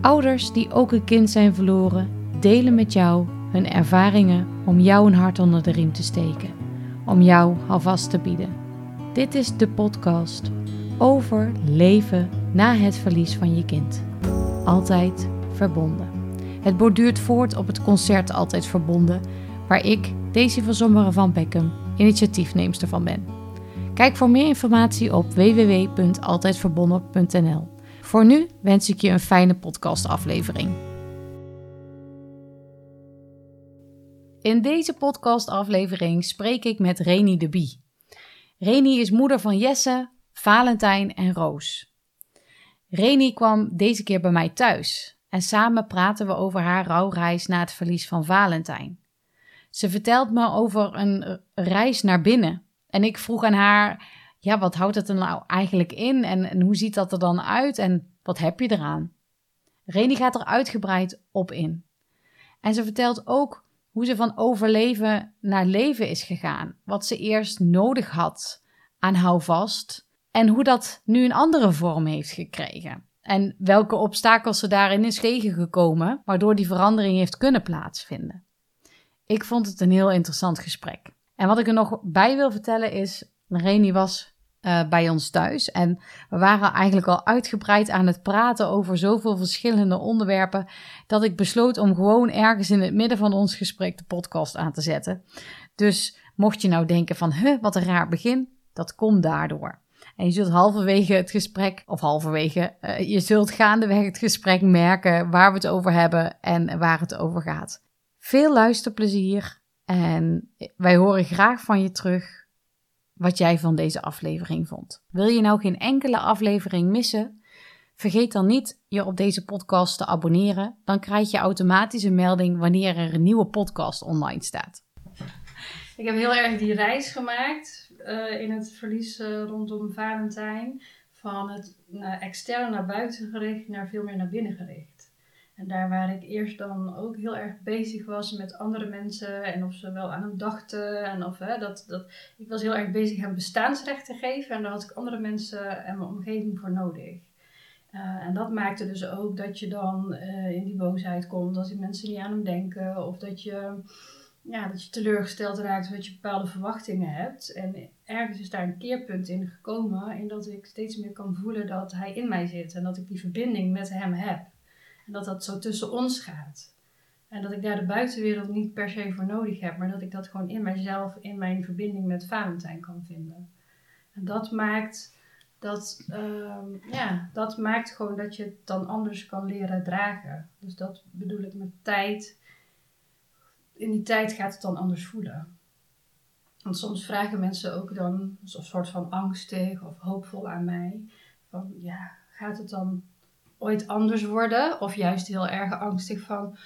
Ouders die ook een kind zijn verloren, delen met jou hun ervaringen om jou een hart onder de riem te steken, om jou alvast te bieden. Dit is de podcast over leven na het verlies van je kind. Altijd verbonden. Het borduurt voort op het concert Altijd Verbonden, waar ik, Daisy van Zommeren van Beckham, initiatiefneemster van ben. Kijk voor meer informatie op www.altijdverbonden.nl. Voor nu wens ik je een fijne podcastaflevering. In deze podcastaflevering spreek ik met Reni de Bie. Reni is moeder van Jesse, Valentijn en Roos. Reni kwam deze keer bij mij thuis en samen praten we over haar rouwreis na het verlies van Valentijn. Ze vertelt me over een reis naar binnen en ik vroeg aan haar: ja, wat houdt het er nou eigenlijk in en, hoe ziet dat er dan uit en wat heb je eraan? Reni gaat er uitgebreid op in. En ze vertelt ook hoe ze van overleven naar leven is gegaan. Wat ze eerst nodig had aan houvast en hoe dat nu een andere vorm heeft gekregen. En welke obstakels ze daarin is tegengekomen, waardoor die verandering heeft kunnen plaatsvinden. Ik vond het een heel interessant gesprek. En wat ik er nog bij wil vertellen is, Reni was uh, bij ons thuis en we waren eigenlijk al uitgebreid aan het praten over zoveel verschillende onderwerpen dat ik besloot om gewoon ergens in het midden van ons gesprek de podcast aan te zetten. Dus mocht je nou denken van, huh, wat een raar begin, dat komt daardoor. En je zult halverwege het gesprek, of halverwege, uh, je zult gaandeweg het gesprek merken waar we het over hebben en waar het over gaat. Veel luisterplezier en wij horen graag van je terug wat jij van deze aflevering vond. Wil je nou geen enkele aflevering missen? Vergeet dan niet je op deze podcast te abonneren. Dan krijg je automatisch een melding wanneer er een nieuwe podcast online staat. Ik heb heel erg die reis gemaakt uh, in het verlies uh, rondom Valentijn. Van het uh, externe naar buiten gericht naar veel meer naar binnen gericht. En daar waar ik eerst dan ook heel erg bezig was met andere mensen en of ze wel aan hem dachten. En of hè, dat, dat, ik was heel erg bezig hem bestaansrecht te geven en daar had ik andere mensen en mijn omgeving voor nodig. Uh, en dat maakte dus ook dat je dan uh, in die boosheid komt als die mensen niet aan hem denken. Of dat je, ja, dat je teleurgesteld raakt dat je bepaalde verwachtingen hebt. En ergens is daar een keerpunt in gekomen in dat ik steeds meer kan voelen dat hij in mij zit. En dat ik die verbinding met hem heb. Dat dat zo tussen ons gaat. En dat ik daar de buitenwereld niet per se voor nodig heb, maar dat ik dat gewoon in mijzelf, in mijn verbinding met Valentijn kan vinden. En dat maakt, dat, um, ja, dat maakt gewoon dat je het dan anders kan leren dragen. Dus dat bedoel ik met tijd. In die tijd gaat het dan anders voelen. Want soms vragen mensen ook dan een soort van angstig of hoopvol aan mij. Van ja, gaat het dan ooit anders worden? Of juist heel erg angstig van,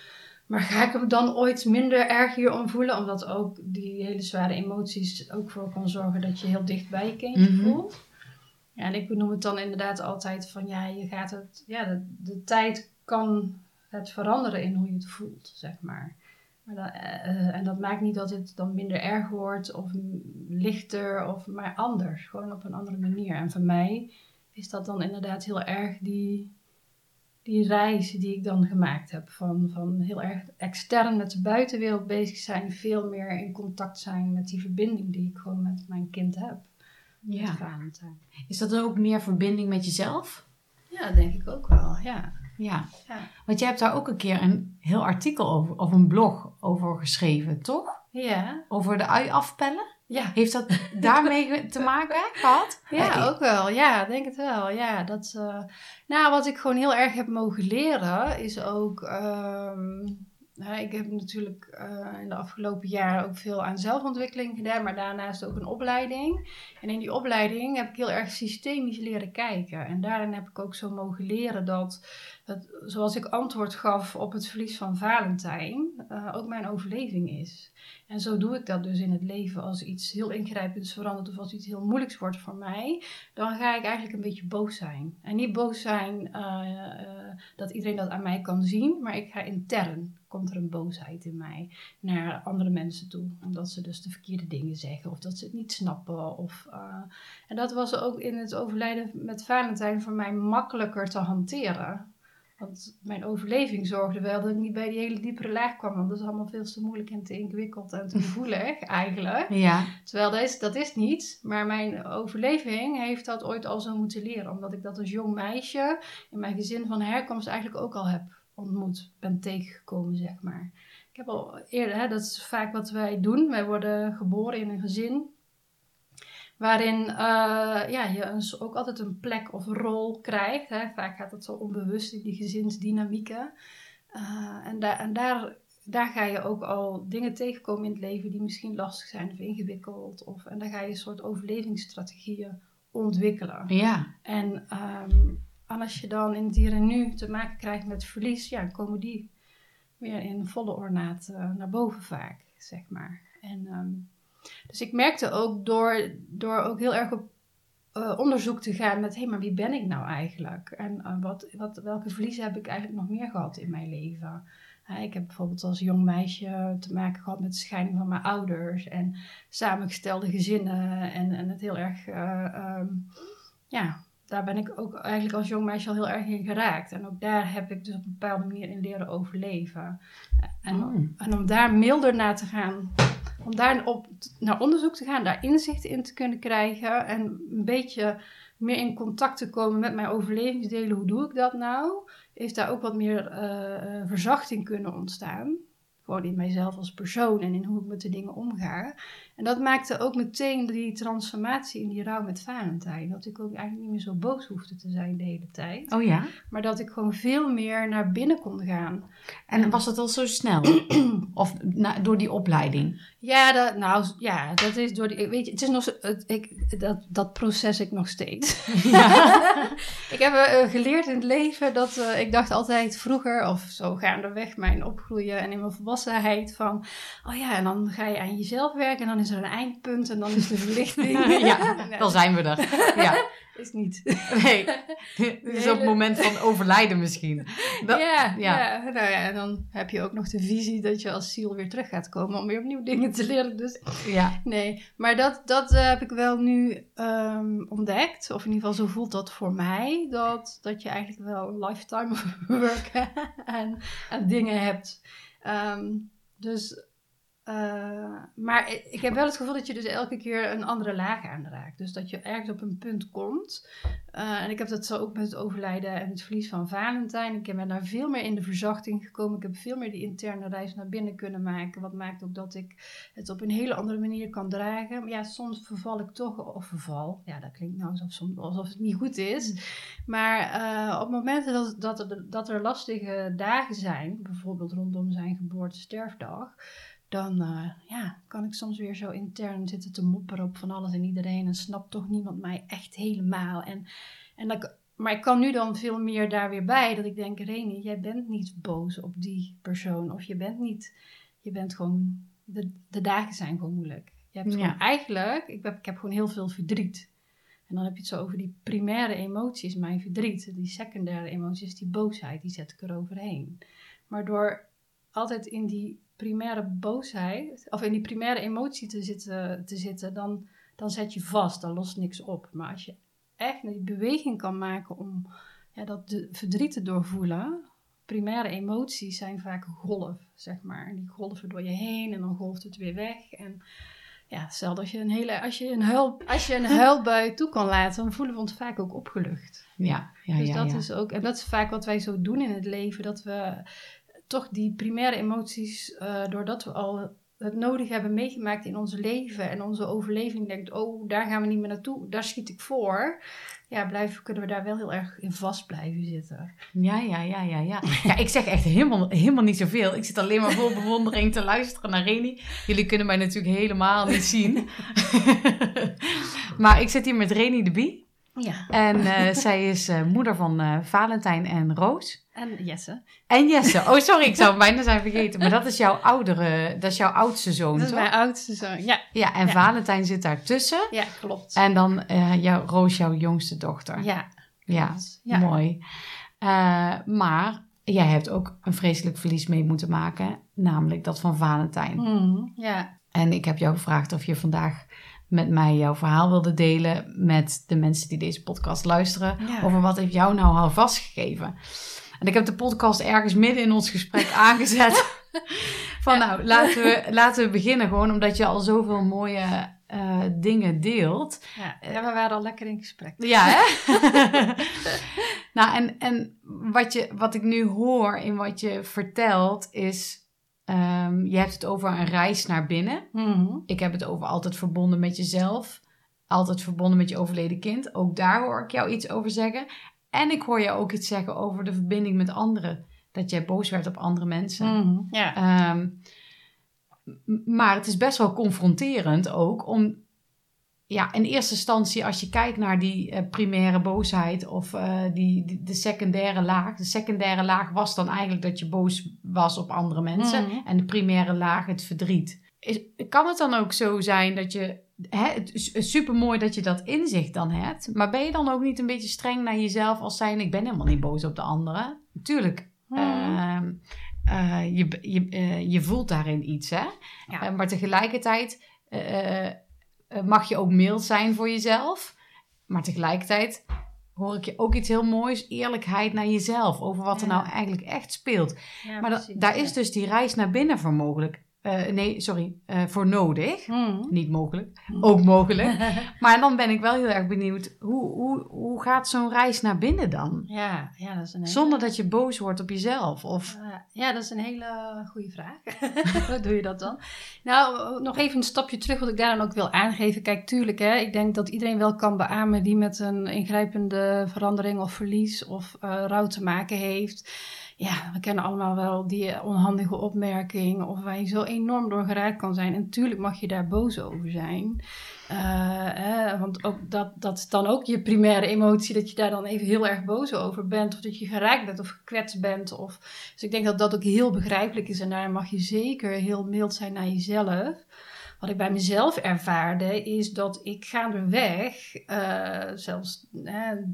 maar ga ik hem dan ooit minder erg hierom voelen? Omdat ook die hele zware emoties ook voor kan zorgen dat je heel dicht bij je kindje mm -hmm. voelt. Ja, en ik benoem het dan inderdaad altijd van, ja, je gaat het, ja, de, de tijd kan het veranderen in hoe je het voelt, zeg maar. maar dat, uh, en dat maakt niet dat het dan minder erg wordt of lichter, of, maar anders. Gewoon op een andere manier. En voor mij is dat dan inderdaad heel erg die, die reis die ik dan gemaakt heb. Van, van heel erg extern met de buitenwereld bezig zijn. Veel meer in contact zijn met die verbinding die ik gewoon met mijn kind heb. Ja. Is dat ook meer verbinding met jezelf? Ja, denk ik ook wel, ja. Ja. ja. Want jij hebt daar ook een keer een heel artikel over, of een blog over geschreven, toch? Ja. Over de ui afpellen? Ja. Heeft dat daarmee te maken gehad? Ja, ook wel. Ja, denk het wel. Ja, dat, uh, nou, wat ik gewoon heel erg heb mogen leren is ook. Um, ik heb natuurlijk uh, in de afgelopen jaren ook veel aan zelfontwikkeling gedaan, maar daarnaast ook een opleiding. En in die opleiding heb ik heel erg systemisch leren kijken. En daarin heb ik ook zo mogen leren dat, dat zoals ik antwoord gaf op het verlies van Valentijn, uh, ook mijn overleving is. En zo doe ik dat dus in het leven. Als iets heel ingrijpends verandert of als iets heel moeilijks wordt voor mij, dan ga ik eigenlijk een beetje boos zijn. En niet boos zijn uh, dat iedereen dat aan mij kan zien, maar ik ga intern. Komt er een boosheid in mij naar andere mensen toe. Omdat ze dus de verkeerde dingen zeggen of dat ze het niet snappen. Of, uh, en dat was ook in het overlijden met Valentijn voor mij makkelijker te hanteren Want mijn overleving zorgde wel dat ik niet bij die hele diepere laag kwam. Want dat is allemaal veel te moeilijk en te ingewikkeld en te gevoelig eigenlijk. Ja. Terwijl dat is, dat is niet. Maar mijn overleving heeft dat ooit al zo moeten leren. Omdat ik dat als jong meisje in mijn gezin van herkomst eigenlijk ook al heb ontmoet. Ben tegengekomen, zeg maar. Ik heb al eerder, hè, dat is vaak wat wij doen. Wij worden geboren in een gezin waarin uh, ja, je een, ook altijd een plek of rol krijgt. Hè. Vaak gaat het zo onbewust in die gezinsdynamieken. Uh, en, daar en daar, daar ga je ook al dingen tegenkomen in het leven die misschien lastig zijn of ingewikkeld. Of, en daar ga je een soort overlevingsstrategieën ontwikkelen. Ja. En, um, en als je dan in het hier en nu te maken krijgt met verlies, ja, komen die weer in volle ornaat uh, naar boven vaak, zeg maar. En um, dus ik merkte ook door, door ook heel erg op uh, onderzoek te gaan met, hé, hey, maar wie ben ik nou eigenlijk? En uh, wat, wat, welke verliezen heb ik eigenlijk nog meer gehad in mijn leven? Ik heb bijvoorbeeld als jong meisje te maken gehad met de scheiding van mijn ouders en samengestelde gezinnen en, en het heel erg, um, ja, daar ben ik ook eigenlijk als jong meisje al heel erg in geraakt. En ook daar heb ik dus op een bepaalde manier in leren overleven. En, Oh. en om daar milder naar te gaan om daar op, naar onderzoek te gaan, daar inzicht in te kunnen krijgen en een beetje meer in contact te komen met mijn overlevingsdelen. Hoe doe ik dat nou? Heeft daar ook wat meer uh, verzachting kunnen ontstaan. Gewoon in mijzelf als persoon en in hoe ik met de dingen omga. En dat maakte ook meteen die transformatie in die rouw met Valentijn. Dat ik ook eigenlijk niet meer zo boos hoefde te zijn de hele tijd. Oh ja? Maar dat ik gewoon veel meer naar binnen kon gaan. En was het al zo snel? of na, door die opleiding? Ja, dat, nou, ja, dat is door die... Weet je, het is nog... Ik, dat, dat proces ik nog steeds. Ja. ik heb uh, geleerd in het leven dat... Uh, ik dacht altijd vroeger, of zo gaandeweg mijn opgroeien en in mijn volwassenheid van... Oh ja, en dan ga je aan jezelf werken en dan is er een eindpunt en dan is de verlichting. ja, dan zijn we er. Ja. Is niet. Nee, het is op het moment van overlijden misschien. Dat, ja, ja. ja, nou ja, en dan heb je ook nog de visie dat je als ziel weer terug gaat komen om weer opnieuw dingen te leren. Dus ja. nee, maar dat, dat uh, heb ik wel nu um, ontdekt. Of in ieder geval zo voelt dat voor mij. Dat, dat je eigenlijk wel een lifetime work en, en dingen hebt. Um, dus uh, maar ik heb wel het gevoel dat je dus elke keer een andere laag aanraakt. Dus dat je ergens op een punt komt. Uh, en ik heb dat zo ook met het overlijden en het verlies van Valentijn. Ik ben daar veel meer in de verzachting gekomen. Ik heb veel meer die interne reis naar binnen kunnen maken. Wat maakt ook dat ik het op een hele andere manier kan dragen. Ja, soms verval ik toch, of verval. Ja, dat klinkt nou alsof, alsof het niet goed is. Maar uh, op momenten dat, dat, er, dat er lastige dagen zijn, bijvoorbeeld rondom zijn geboorte-sterfdag dan uh, ja, kan ik soms weer zo intern zitten te mopperen op van alles en iedereen. En snapt toch niemand mij echt helemaal. En, en dat, maar ik kan nu dan veel meer daar weer bij. Dat ik denk, Reni, jij bent niet boos op die persoon. Of je bent niet, je bent gewoon, de, de dagen zijn gewoon moeilijk. Je hebt gewoon, ja. eigenlijk, ik heb, ik heb gewoon heel veel verdriet. En dan heb je het zo over die primaire emoties, mijn verdriet. Die secundaire emoties, die boosheid, die zet ik eroverheen. Maar door altijd in die primaire boosheid, of in die primaire emotie te zitten, te zitten dan, dan zet je vast, dan lost niks op. Maar als je echt die beweging kan maken om ja, dat de, verdriet te doorvoelen, primaire emoties zijn vaak golf, zeg maar. Die golven door je heen en dan golft het weer weg. En ja, stel als je een hele, als je een huil, als je een huilbui toe kan laten, dan voelen we ons vaak ook opgelucht. Ja, ja, dus ja, dat ja. is ook, en dat is vaak wat wij zo doen in het leven, dat we toch die primaire emoties, uh, doordat we al het nodig hebben meegemaakt in ons leven en onze overleving denkt, oh, daar gaan we niet meer naartoe, daar schiet ik voor. Ja, blijven, kunnen we daar wel heel erg in vast blijven zitten. Ja, ja, ja, ja, ja. Ja, ik zeg echt helemaal, helemaal niet zoveel. Ik zit alleen maar vol bewondering te luisteren naar Reni. Jullie kunnen mij natuurlijk helemaal niet zien. maar ik zit hier met Reni de Bie. Ja. En uh, zij is uh, moeder van uh, Valentijn en Roos. En Jesse. En Jesse. Oh, sorry, ik zou hem bijna zijn vergeten. Maar dat is jouw oudere, dat is jouw oudste zoon, Dat is toch? mijn oudste zoon, ja. Ja, en Ja. Valentijn zit daartussen. Ja, klopt. En dan eh, jouw, Roos, jouw jongste dochter. Ja, Ja, klopt. ja. mooi. Eh, maar jij hebt ook een vreselijk verlies mee moeten maken. Namelijk dat van Valentijn. Mhm, ja. En ik heb jou gevraagd of je vandaag met mij jouw verhaal wilde delen met de mensen die deze podcast luisteren. Ja. Over wat heeft jou nou al vastgegeven? En ik heb de podcast ergens midden in ons gesprek aangezet. Van nou, laten we, laten we beginnen gewoon omdat je al zoveel mooie uh, dingen deelt. Ja, we waren al lekker in gesprek. Ja, hè? nou, en, en wat, je, wat ik nu hoor in wat je vertelt is... Um, je hebt het over een reis naar binnen. Mm Ik heb het over altijd verbonden met jezelf. Altijd verbonden met je overleden kind. Ook daar hoor ik jou iets over zeggen. En ik hoor je ook iets zeggen over de verbinding met anderen. Dat jij boos werd op andere mensen. Mm ja. Um, maar het is best wel confronterend ook om, ja, in eerste instantie als je kijkt naar die uh, primaire boosheid of uh, die, die, de secundaire laag. De secundaire laag was dan eigenlijk dat je boos was op andere mensen Mhm. en de primaire laag het verdriet. Is, kan het dan ook zo zijn dat je, super mooi dat je dat inzicht dan hebt, maar ben je dan ook niet een beetje streng naar jezelf als zijn ik ben helemaal niet boos op de anderen? Tuurlijk. Mhm. Ehm, uh, je, je, uh, je voelt daarin iets, hè? Ja. Maar tegelijkertijd mag je ook mild zijn voor jezelf. Maar tegelijkertijd hoor ik je ook iets heel moois. Eerlijkheid naar jezelf. Over wat er Ja. nou eigenlijk echt speelt. Ja, maar da- precies, daar ja. is dus die reis naar binnen voor mogelijk. Eh, nee, sorry. eh, voor nodig. Mhm. Niet mogelijk. Ook mogelijk. maar dan ben ik wel heel erg benieuwd. Hoe, hoe, hoe gaat zo'n reis naar binnen dan? Ja, ja, dat is een hele... Zonder dat je boos wordt op jezelf. Of... Uh, ja, dat is een hele goede vraag. Hoe doe je dat dan? Nou, nog even een stapje terug wat ik daar dan ook wil aangeven. Kijk, tuurlijk, hè, ik denk dat iedereen wel kan beamen die met een ingrijpende verandering of verlies of uh, rouw te maken heeft. Ja, we kennen allemaal wel die onhandige opmerking of waar je zo enorm door geraakt kan zijn. En natuurlijk mag je daar boos over zijn. Uh, want ook dat, dat is dan ook je primaire emotie, dat je daar dan even heel erg boos over bent. Of dat je geraakt bent of gekwetst bent. Of, dus ik denk dat dat ook heel begrijpelijk is. En daar mag je zeker heel mild zijn naar jezelf. Wat ik bij mezelf ervaarde, is dat ik gaandeweg, uh, zelfs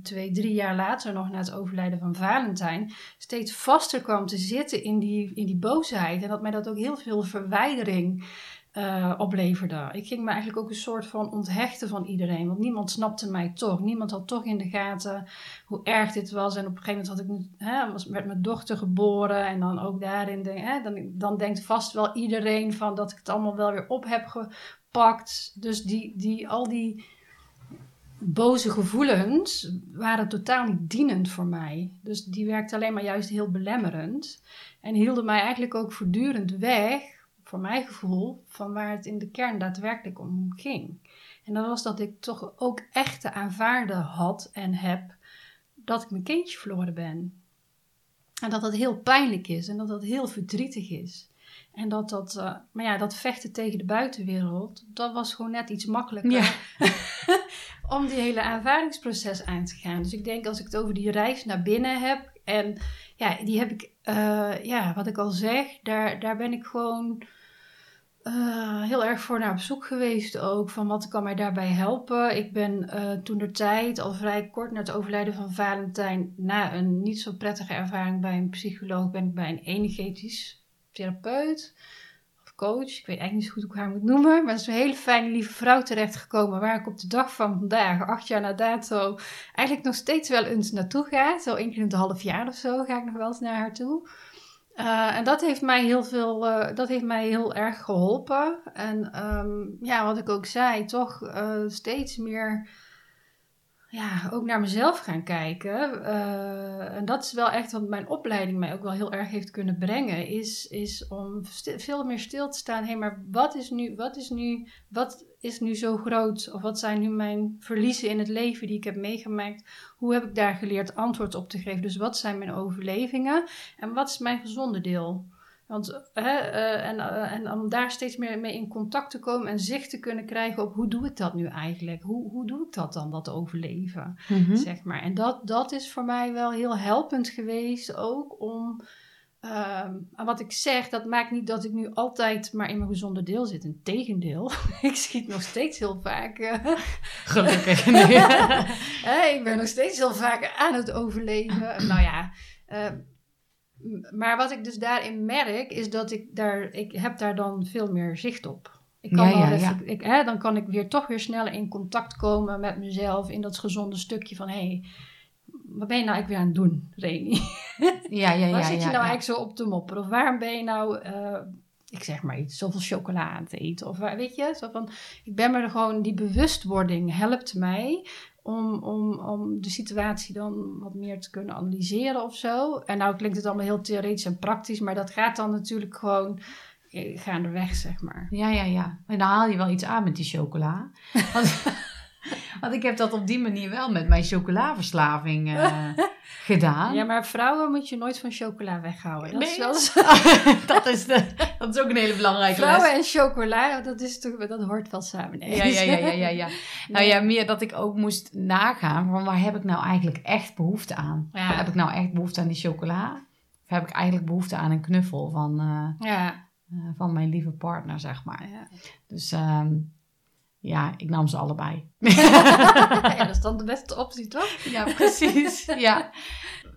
twee, drie jaar later nog na het overlijden van Valentijn, steeds vaster kwam te zitten in die, in die boosheid. En dat mij dat ook heel veel verwijdering uh, opleverde. Ik ging me eigenlijk ook een soort van onthechten van iedereen. Want niemand snapte mij toch. Niemand had toch in de gaten hoe erg dit was. En op een gegeven moment had ik, hè, was, werd mijn dochter geboren. En dan ook daarin, denk, hè, dan, dan denkt vast wel iedereen van dat ik het allemaal wel weer op heb gepakt. Dus die, die, al die boze gevoelens waren totaal niet dienend voor mij. Dus die werkte alleen maar juist heel belemmerend. En hielden mij eigenlijk ook voortdurend weg voor mijn gevoel, van waar het in de kern daadwerkelijk om ging. En dat was dat ik toch ook echt te aanvaarden had en heb dat ik mijn kindje verloren ben. En dat dat heel pijnlijk is en dat dat heel verdrietig is. En dat dat, uh, maar ja, dat vechten tegen de buitenwereld, dat was gewoon net iets makkelijker Ja. om die hele aanvaardingsproces aan te gaan. Dus ik denk als ik het over die reis naar binnen heb, en ja, die heb ik, uh, ja, wat ik al zeg, daar, daar ben ik gewoon uh, heel erg voor naar op zoek geweest ook. Van wat kan mij daarbij helpen. Ik ben uh, toen de tijd, al vrij kort na het overlijden van Valentijn, na een niet zo prettige ervaring bij een psycholoog, ben ik bij een energetisch therapeut of coach. Ik weet eigenlijk niet zo goed hoe ik haar moet noemen. Maar dat is een hele fijne, lieve vrouw terechtgekomen. Waar ik op de dag van vandaag, acht jaar na dato, eigenlijk nog steeds wel eens naartoe ga. Zo één keer in het half jaar of zo ga ik nog wel eens naar haar toe. Uh, en dat heeft mij heel veel, uh, dat heeft mij heel erg geholpen. En um, ja, wat ik ook zei, toch uh, steeds meer, ja, ook naar mezelf gaan kijken. en dat is wel echt wat mijn opleiding mij ook wel heel erg heeft kunnen brengen, is, is om veel meer stil te staan. Hé, hey, maar wat is nu, wat is nu, wat is nu zo groot? Of wat zijn nu mijn verliezen in het leven die ik heb meegemaakt? Hoe heb ik daar geleerd antwoord op te geven? Dus wat zijn mijn overlevingen? En wat is mijn gezonde deel? Want, hè, uh, en, uh, en om daar steeds meer mee in contact te komen en zicht te kunnen krijgen op hoe doe ik dat nu eigenlijk? Hoe, hoe doe ik dat dan, dat overleven? Mhm. Zeg maar. En dat, dat is voor mij wel heel helpend geweest ook om... Um, wat ik zeg, dat maakt niet dat ik nu altijd maar in mijn gezonde deel zit. Integendeel, ik schiet nog steeds heel vaak. Uh, Gelukkig. hey, ik ben nog steeds heel vaak aan het overleven. nou ja, uh, maar wat ik dus daarin merk, is dat ik daar, ik heb daar dan veel meer zicht op. Ik kan ja, ja, even, ja. Ik, hè, dan kan ik weer toch weer sneller in contact komen met mezelf in dat gezonde stukje van hé, hey, wat ben je nou eigenlijk weer aan het doen, Reni? Ja, ja, ja. Waar zit je ja, nou ja. eigenlijk zo op te mopperen? Of waarom ben je nou, eh, ik zeg maar iets, zoveel chocola aan het eten? Of waar- weet je, zo van, ik ben me er gewoon, die bewustwording helpt mij om, om, om de situatie dan wat meer te kunnen analyseren of zo. En nou klinkt het allemaal heel theoretisch en praktisch, maar dat gaat dan natuurlijk gewoon eh, gaandeweg, zeg maar. Ja, ja, ja. En dan haal je wel iets aan met die chocola. Want, ik heb dat op die manier wel met mijn chocolaverslaving eh, gedaan. Ja, maar vrouwen moet je nooit van chocola weghouden. Dat is wel dat, is de, dat is ook een hele belangrijke Vrouwen les. en chocola, dat, is toch, dat hoort wel samen. Nee. Ja, ja, ja, ja, ja, ja. Nou ja, meer dat ik ook moest nagaan van waar heb ik nou eigenlijk echt behoefte aan? Ja. Heb ik nou echt behoefte aan die chocola? Of heb ik eigenlijk behoefte aan een knuffel van, eh, Ja, eh, van mijn lieve partner, zeg maar. ja. Dus ehm, ja, ik nam ze allebei. ja, dat is dan de beste optie, toch? Ja, precies. ja.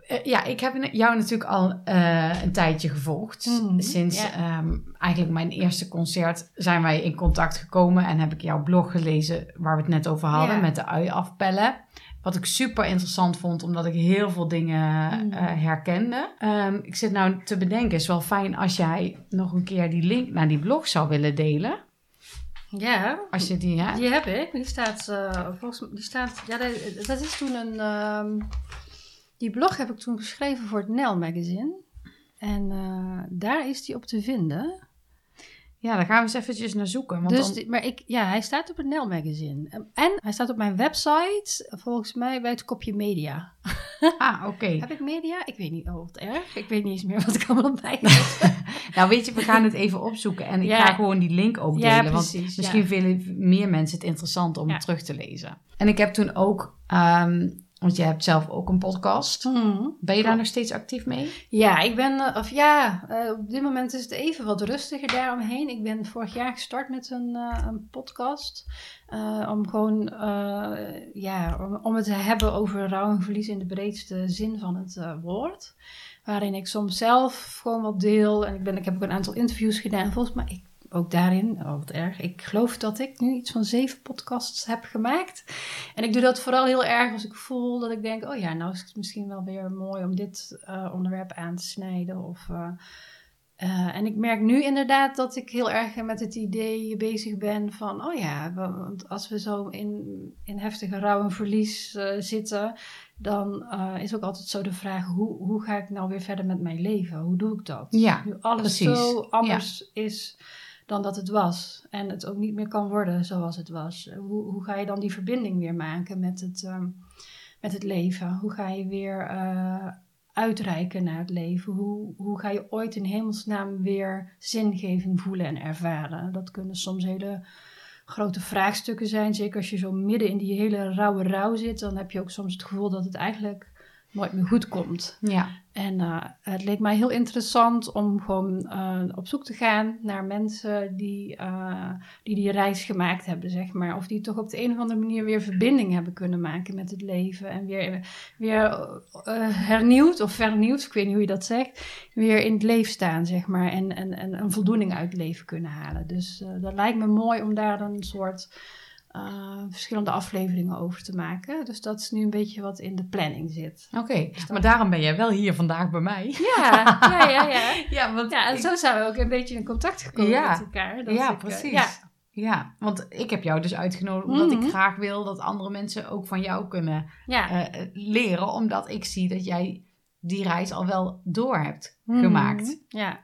Eh, ja, ik heb jou natuurlijk al eh, een tijdje gevolgd. Mhm, Sinds ja. ehm, eigenlijk mijn eerste concert zijn wij in contact gekomen en heb ik jouw blog gelezen waar we het net over hadden Ja. met de ui afpellen. Wat ik super interessant vond, omdat ik heel veel dingen Mhm. eh, herkende. Ehm, ik zit nou te bedenken, het is wel fijn als jij nog een keer die link naar die blog zou willen delen. Ja, Als je die hebt. die heb ik. Die staat, eh, volgens mij, die staat, ja, dat, dat is toen een, ehm, die blog heb ik toen geschreven voor het Nel magazine. En eh, daar is die op te vinden. Ja, daar gaan we eens eventjes naar zoeken. Want dus, dan- maar ik, ja, hij staat op het Nel magazine. En hij staat op mijn website, volgens mij bij het kopje media. Ah, oké. Heb ik media? Ik weet niet, oh wat erg. Ik weet niet eens meer wat ik allemaal bij heb. Nou, weet je, we gaan het even opzoeken. En ik Ja. ga gewoon die link ook Ja, delen. want misschien ja. vinden meer mensen het interessant om het terug te lezen. En ik heb toen ook, ehm, want je hebt zelf ook een podcast. Ben je daar nog steeds actief mee? Ja, ik ben, eh, of ja, eh, op dit moment is het even wat rustiger daaromheen. Ik ben vorig jaar gestart met een, eh, een podcast. om gewoon, ja, om, om het te hebben over rouw en verlies in de breedste zin van het woord. Waarin ik soms zelf gewoon wat deel. En ik, ben, ik heb ook een aantal interviews gedaan. Volgens mij, ik, ook daarin, oh wat erg. Ik geloof dat ik nu iets van zeven podcasts heb gemaakt. En ik doe dat vooral heel erg als ik voel dat ik denk, oh ja, nou is het misschien wel weer mooi om dit eh, onderwerp aan te snijden. Of, eh, eh, en ik merk nu inderdaad dat ik heel erg met het idee bezig ben van, oh ja, wa- want als we zo in, in heftige rouw en verlies zitten, dan is ook altijd zo de vraag, hoe, hoe ga ik nou weer verder met mijn leven? Hoe doe ik dat? Ja, nu alles precies. zo anders is dan dat het was. En het ook niet meer kan worden zoals het was. Hoe, hoe ga je dan die verbinding weer maken met het, ehm, met het leven? Hoe ga je weer eh, uitreiken naar het leven? Hoe, hoe ga je ooit in hemelsnaam weer zingeving voelen en ervaren? Dat kunnen soms hele grote vraagstukken zijn. Zeker als je zo midden in die hele rauwe rouw zit, dan heb je ook soms het gevoel dat het eigenlijk nooit meer goed komt. Ja. En eh, het leek mij heel interessant om gewoon eh, op zoek te gaan naar mensen die, eh, die die reis gemaakt hebben, zeg maar. Of die toch op de een of andere manier weer verbinding hebben kunnen maken met het leven. En weer, weer hernieuwd of vernieuwd, ik weet niet hoe je dat zegt, weer in het leven staan, zeg maar. En, en, en een voldoening uit het leven kunnen halen. Dus dat lijkt me mooi om daar een soort eh, verschillende afleveringen over te maken. Dus dat is nu een beetje wat in de planning zit. Oké, maar daarom ben jij wel hier vandaag bij mij. Ja, ja, ja, ja. Ja, want Ja, en zo zijn we ook een beetje in contact gekomen Ja. met elkaar. dat ja, ik, eh, precies. ja. Ja. want ik heb jou dus uitgenodigd omdat Mhm. ik graag wil dat andere mensen ook van jou kunnen eh, leren. Omdat ik zie dat jij die reis al wel door hebt Mhm. gemaakt. Ja.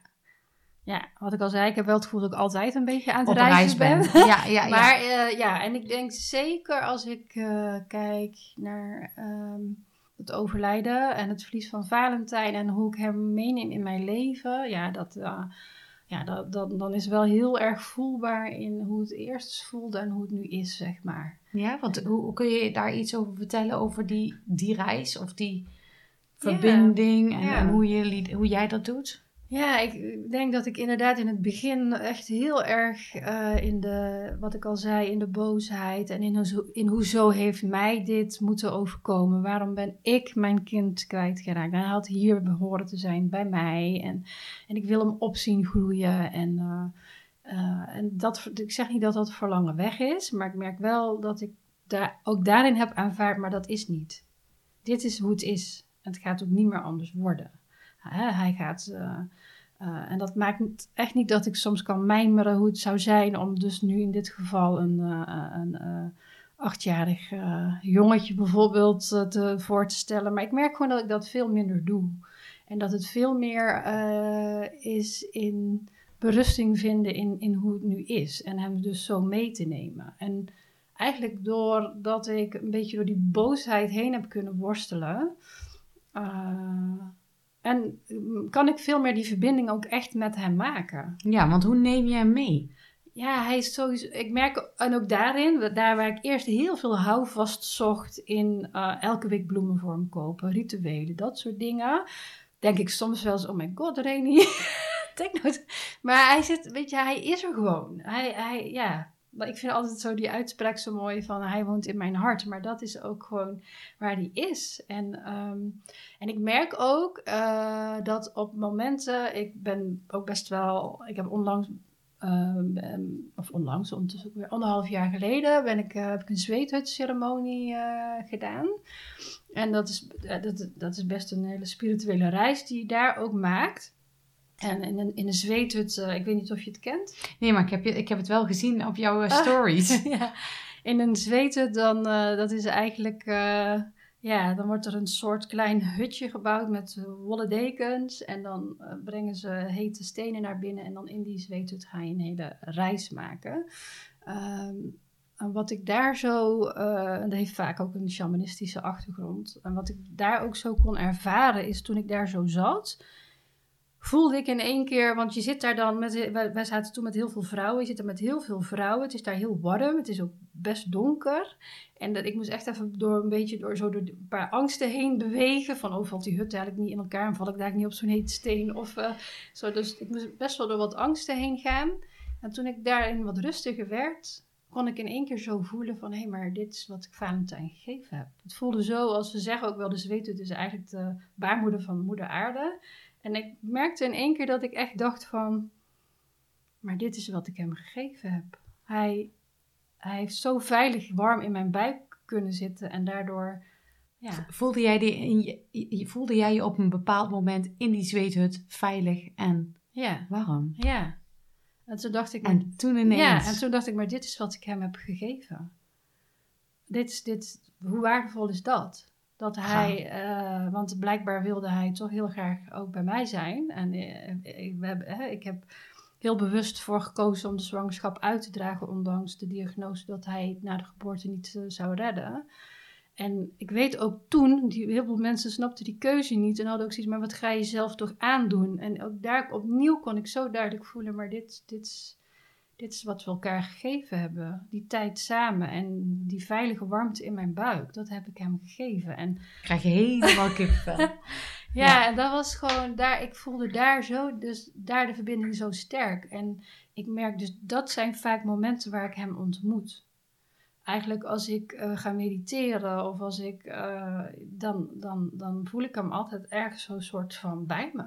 Ja, wat ik al zei, ik heb wel het gevoel dat ik altijd een beetje aan het reizen reis ben. ben. Ja, ja, ja. maar eh, ja, en ik denk zeker als ik eh, kijk naar ehm, het overlijden en het verlies van Valentijn en hoe ik hem meeneem in mijn leven, ja, dat, eh, ja dat, dat, dan is wel heel erg voelbaar in hoe het eerst voelde en hoe het nu is, zeg maar. Ja, want hoe, hoe kun je daar iets over vertellen over die, die reis of die verbinding en hoe, je, hoe jij dat doet? Ja, ik denk dat ik inderdaad in het begin echt heel erg eh, in de, wat ik al zei, in de boosheid en in, hoezo, in hoezo heeft mij dit moeten overkomen? Waarom ben ik mijn kind kwijtgeraakt? Hij had hier behoren te zijn bij mij en, en ik wil hem opzien groeien. En, eh, eh, en dat, ik zeg niet dat dat verlangen weg is, maar ik merk wel dat ik daar, ook daarin heb aanvaard, maar dat is niet. dit is hoe het is. Het gaat ook niet meer anders worden. Hij gaat... eh, eh, en dat maakt echt niet dat ik soms kan mijmeren hoe het zou zijn om dus nu in dit geval een, eh, een achtjarig jongetje bijvoorbeeld te, voor te stellen. Maar ik merk gewoon dat ik dat veel minder doe. En dat het veel meer is in berusting vinden in, in hoe het nu is. En hem dus zo mee te nemen. En eigenlijk doordat ik een beetje door die boosheid heen heb kunnen worstelen. En mm, kan ik veel meer die verbinding ook echt met hem maken. Ja, want hoe neem je hem mee? Ja, hij is sowieso. Ik merk, en ook daarin, daar waar ik eerst heel veel houvast zocht in eh, elke week bloemen voor hem kopen, rituelen, dat soort dingen. Denk ik soms wel eens, oh my god, Reni. Maar hij zit, weet je, hij is er gewoon. Hij, hij, ja. Ik vind altijd zo die uitspraak zo mooi van hij woont in mijn hart. Maar dat is ook gewoon waar hij is. En, ehm, en ik merk ook eh, dat op momenten, ik ben ook best wel, ik heb onlangs Ehm, of onlangs, ondertussen weer anderhalf jaar geleden, ben ik, eh, heb ik een zweethutceremonie eh gedaan. En dat is, dat, dat is best een hele spirituele reis die je daar ook maakt. En in een, in een zweethut, eh, ik weet niet of je het kent. Nee, maar ik heb, je, ik heb het wel gezien op jouw eh, Ah. stories. ja. In een zweethut, dan, eh, dat is eigenlijk, ja, dan wordt er een soort klein hutje gebouwd met wollen dekens. En dan brengen ze hete stenen naar binnen. En dan in die zweethut ga je een hele reis maken. Ehm, en wat ik daar zo, en dat heeft vaak ook een shamanistische achtergrond. En wat ik daar ook zo kon ervaren is toen ik daar zo zat voelde ik in één keer, want je zit daar dan met, wij, wij zaten toen met heel veel vrouwen, je zit er met heel veel vrouwen, het is daar heel warm, het is ook best donker. En dat, ik moest echt even door een beetje door, zo door een paar angsten heen bewegen, van oh valt die hut eigenlijk niet in elkaar en val ik daar niet op zo'n hete steen of eh, zo. Dus ik moest best wel door wat angsten heen gaan. En toen ik daarin wat rustiger werd, kon ik in één keer zo voelen van hé, maar dit is wat ik Valentijn gegeven heb. Het voelde zo, als we zeggen ook wel, dus weten het is eigenlijk de baarmoeder van moeder aarde. En ik merkte in één keer dat ik echt dacht van, maar dit is wat ik hem gegeven heb. Hij, hij heeft zo veilig warm in mijn buik kunnen zitten en daardoor, ja, Voelde jij, die, in je, voelde jij je op een bepaald moment in die zweethut veilig en ja, warm? ja. En toen dacht ik, En toen ineens... ja, en toen dacht ik, maar dit is wat ik hem heb gegeven. Dit, dit, hoe waardevol is dat? Dat hij, eh, want blijkbaar wilde hij toch heel graag ook bij mij zijn. En eh, ik, we hebben, ik heb heel bewust voor gekozen om de zwangerschap uit te dragen, ondanks de diagnose dat hij na de geboorte niet eh, zou redden. En ik weet ook toen, die, heel veel mensen snapten die keuze niet en hadden ook zoiets, maar wat ga je zelf toch aandoen? En ook daar opnieuw kon ik zo duidelijk voelen, maar dit, dit, is, dit is wat we elkaar gegeven hebben. Die tijd samen en die veilige warmte in mijn buik, dat heb ik hem gegeven. En krijg je helemaal kippenvel. ja, Ja. en dat was gewoon daar, ik voelde daar zo, dus daar de verbinding zo sterk. En ik merk dus, dat zijn vaak momenten waar ik hem ontmoet. Eigenlijk als ik eh, ga mediteren of als ik, eh, dan, dan, dan voel ik hem altijd ergens zo'n soort van bij me.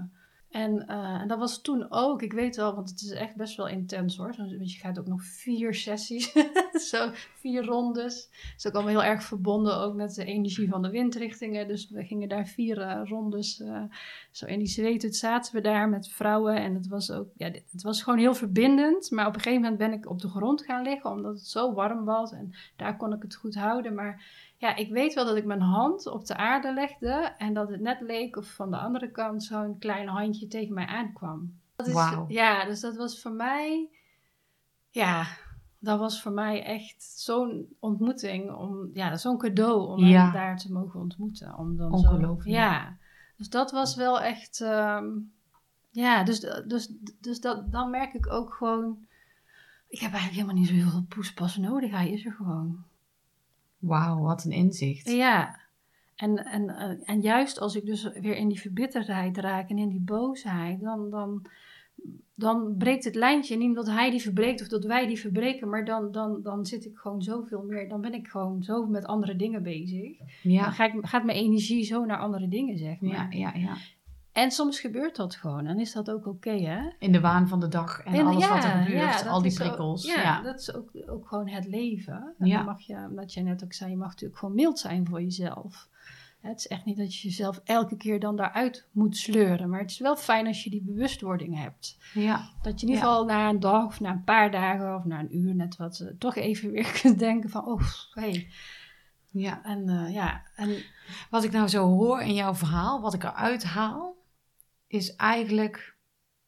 En, eh, en dat was toen ook, ik weet wel, want het is echt best wel intens hoor. Zo, je gaat ook nog vier sessies, zo vier rondes. Het is ook allemaal heel erg verbonden ook met de energie van de windrichtingen. Dus we gingen daar vier eh, rondes, eh, zo in die zweethut zaten we daar met vrouwen. En het was ook, ja, het was gewoon heel verbindend. Maar op een gegeven moment ben ik op de grond gaan liggen, omdat het zo warm was. En daar kon ik het goed houden. Maar ja, ik weet wel dat ik mijn hand op de aarde legde. En dat het net leek of van de andere kant zo'n klein handje tegen mij aankwam. Dat is, Wauw. Ja, dus dat was voor mij, ja, dat was voor mij echt zo'n ontmoeting. Om, ja, zo'n cadeau om Ja. hem daar te mogen ontmoeten. Om dan Ongelooflijk. Zo, ja, dus dat was wel echt, ehm, ja, dus, dus, dus dat, dan merk ik ook gewoon, ik heb eigenlijk helemaal niet zo heel veel poespas nodig. Hij is er gewoon. Wauw, wat een inzicht. Ja, en, en, eh, en juist als ik dus weer in die verbitterdheid raak en in die boosheid, dan, dan, dan breekt het lijntje. Niet dat hij die verbreekt of dat wij die verbreken, maar dan, dan, dan zit ik gewoon zoveel meer. Dan ben ik gewoon zo met andere dingen bezig. Dan Ja, ga ik, gaat mijn energie zo naar andere dingen, zeg maar. ja, ja, ja. En soms gebeurt dat gewoon. En is dat ook oké, hè? In de waan van de dag en En alles wat er gebeurt, ja, al die ook- prikkels. ja, ja. dat is ook, ook gewoon het leven. En Ja. dan mag je, wat jij net ook zei, je mag natuurlijk gewoon mild zijn voor jezelf. Het is echt niet dat je jezelf elke keer dan daaruit moet sleuren. Maar het is wel fijn als je die bewustwording hebt. Ja. Dat je in ieder geval na een dag of na een paar dagen of na een uur net wat eh, toch even weer kunt denken van oh hey. ja. En eh, ja, en Wat ik nou zo hoor in jouw verhaal, wat ik eruit haal, is eigenlijk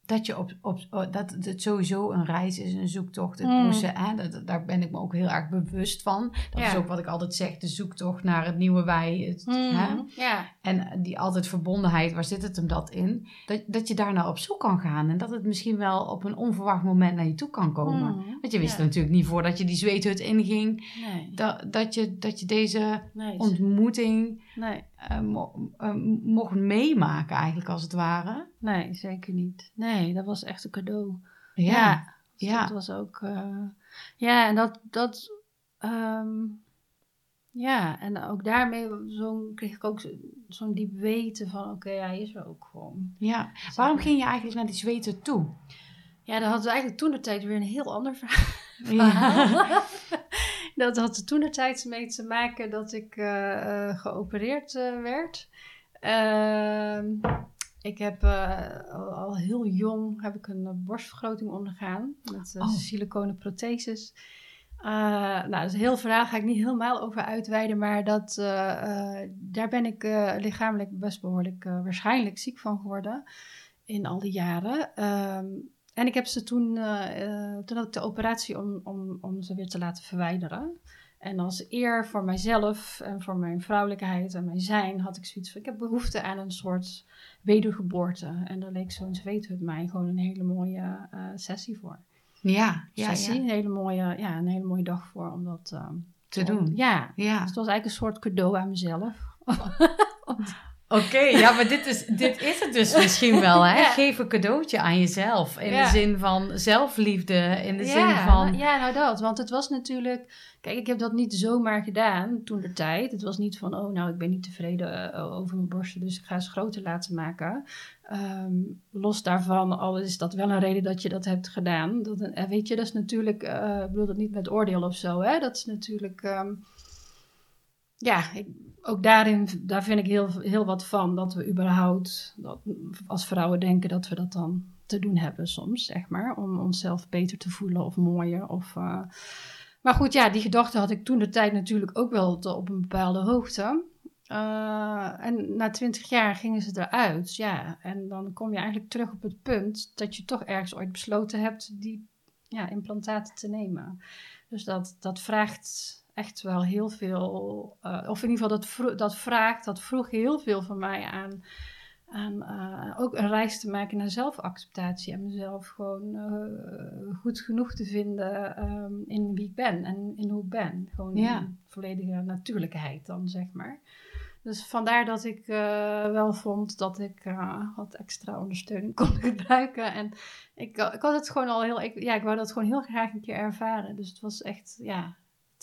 dat, je op, op, oh, dat het sowieso een reis is, een zoektocht. Het Mm. proces, hè, dat, daar ben ik me ook heel erg bewust van. Dat Ja. is ook wat ik altijd zeg, de zoektocht naar het nieuwe wij. Het, hè? Mhm. ja, En die altijd verbondenheid, waar zit het hem dat in? Dat, dat je daar nou op zoek kan gaan. En dat het misschien wel op een onverwacht moment naar je toe kan komen. Mhm. Want je wist Ja. er natuurlijk niet voordat je die zweethut inging. nee, Dat, dat, je, dat je deze nee, ontmoeting nee, eh, mo- eh, mocht meemaken, eigenlijk als het ware. nee, zeker niet. Nee, dat was echt een cadeau. Ja, Ja, dus ja. dat was ook. eh, ja, en dat. dat ehm, ja, en ook daarmee zo kreeg ik ook zo- zo'n diep weten van: oké, hij is er ook gewoon. ja. Waarom ging je eigenlijk naar die zweethut toe? Ja, dat had eigenlijk toen de tijd weer een heel ander verhaal. Dat had toen de tijd mee te maken dat ik eh, eh, geopereerd eh, werd. Ehm, ik heb al, al heel jong heb ik een borstvergroting ondergaan met Oh. siliconen protheses. Nou, dat is een heel verhaal, ga ik niet helemaal over uitweiden, maar dat, daar ben ik lichamelijk best behoorlijk eh, waarschijnlijk ziek van geworden in al die jaren. Ehm, en ik heb ze toen, eh, toen had ik de operatie om, om, om ze weer te laten verwijderen. En als eer voor mijzelf en voor mijn vrouwelijkheid en mijn zijn had ik zoiets van, ik heb behoefte aan een soort wedergeboorte. En daar leek zo'n zweethut mij gewoon een hele mooie eh, sessie voor. Ja, ja, sessie, ja. Een, hele mooie, ja, een hele mooie dag voor om dat Te doen. Ja, Ja. dus het was eigenlijk een soort cadeau aan mezelf. Oké, ja, maar dit is, dit is het dus misschien wel, hè? Ja. Geef een cadeautje aan jezelf. In Ja. de zin van zelfliefde, in de ja, zin van... nou- ja, nou dat. Want het was natuurlijk... Kijk, ik heb dat niet zomaar gedaan toen de tijd. Het was niet van, oh, nou, ik ben niet tevreden eh, over mijn borsten, dus ik ga ze groter laten maken. Ehm, los daarvan, al is dat wel een reden dat je dat hebt gedaan. Dat, eh, weet je, dat is natuurlijk... eh, ik bedoel dat niet met oordeel of zo, hè. Dat is natuurlijk... ehm, ja, ik, ook daarin, daar vind ik heel, heel wat van. Dat we überhaupt dat, als vrouwen denken dat we dat dan te doen hebben soms, zeg maar. Om onszelf beter te voelen of mooier. Of, eh, Maar goed, ja, die gedachte had ik toen de tijd natuurlijk ook wel op een bepaalde hoogte. Eh, en na twintig jaar gingen ze eruit, ja. En dan kom je eigenlijk terug op het punt dat je toch ergens ooit besloten hebt die ja, implantaten te nemen. Dus dat, dat vraagt echt wel heel veel, eh, of in ieder geval dat, vro- dat vraagt, dat vroeg heel veel van mij aan, aan eh, ook een reis te maken naar zelfacceptatie en mezelf gewoon eh, goed genoeg te vinden ehm, in wie ik ben en in hoe ik ben. Gewoon Ja. in volledige natuurlijkheid dan, zeg maar. Dus vandaar dat ik wel vond dat ik eh, wat extra ondersteuning kon gebruiken. En ik, ik had het gewoon al heel... Ik, ja, ik wou dat gewoon heel graag een keer ervaren. Dus het was echt... Ja,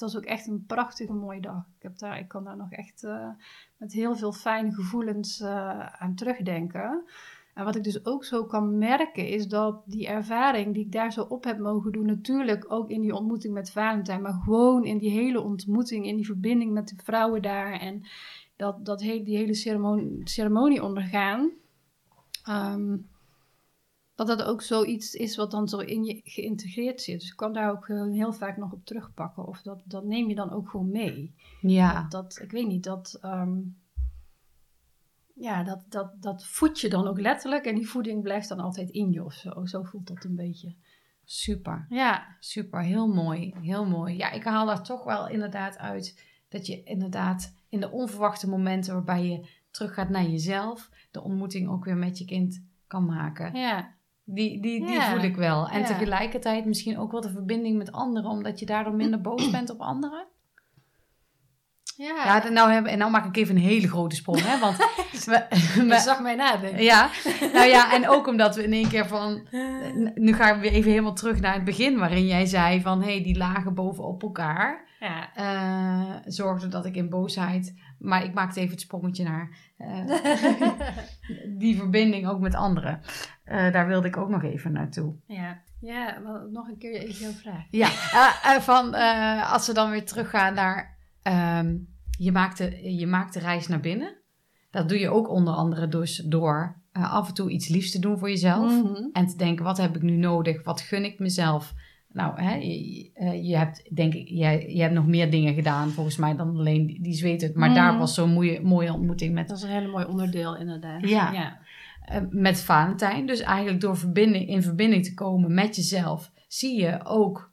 was ook echt een prachtige mooie dag. Ik, heb daar, ik kan daar nog echt eh, met heel veel fijne gevoelens eh, aan terugdenken. En wat ik dus ook zo kan merken is dat die ervaring die ik daar zo op heb mogen doen, natuurlijk ook in die ontmoeting met Valentijn, maar gewoon in die hele ontmoeting, in die verbinding met de vrouwen daar en dat, dat die hele ceremonie, ceremonie ondergaan, ehm, dat dat ook zoiets is wat dan zo in je geïntegreerd zit. Dus ik kan daar ook eh, heel vaak nog op terugpakken. Of dat, dat neem je dan ook gewoon mee. Ja, Dat, ik weet niet, dat, ehm, ja, dat, dat, dat voed je dan ook letterlijk. En die voeding blijft dan altijd in je of zo. Zo voelt dat een beetje. super. Ja, Super, heel mooi, heel mooi. Ja, ik haal daar toch wel inderdaad uit dat je inderdaad in de onverwachte momenten waarbij je teruggaat naar jezelf, de ontmoeting ook weer met je kind kan maken. ja, Die, die, die voel ik wel. En tegelijkertijd misschien ook wel de verbinding met anderen, omdat je daardoor minder boos bent op anderen. ja. Ja, nou, hebben, en nou maak ik even een hele grote sprong, hè? Want we, zag mij nadenken. ja, nou ja, en ook omdat we in één keer van. Nu gaan we weer even helemaal terug naar het begin, waarin jij zei van hé, hey, die lagen bovenop elkaar. Ja. eh zorgde dat ik in boosheid. Maar ik maakte even het sprongetje naar eh, die verbinding ook met anderen. Eh, daar wilde ik ook nog even naartoe. ja. Ja, nog een keer even jouw vraag. Ja, van als we dan weer teruggaan naar. ehm, je, maakt de, je maakt de reis naar binnen. Dat doe je ook onder andere dus door af en toe iets liefs te doen voor jezelf. Mhm. En te denken, wat heb ik nu nodig? Wat gun ik mezelf? Nou, hè, je, eh, je hebt denk ik, je, je hebt nog meer dingen gedaan volgens mij dan alleen die, die zweethut. Maar Mhm. daar was zo'n mooie, mooie ontmoeting met Dat is een hele mooi onderdeel inderdaad. Ja. ja. eh, met Valentijn. Dus eigenlijk door verbinding, in verbinding te komen met jezelf, zie je ook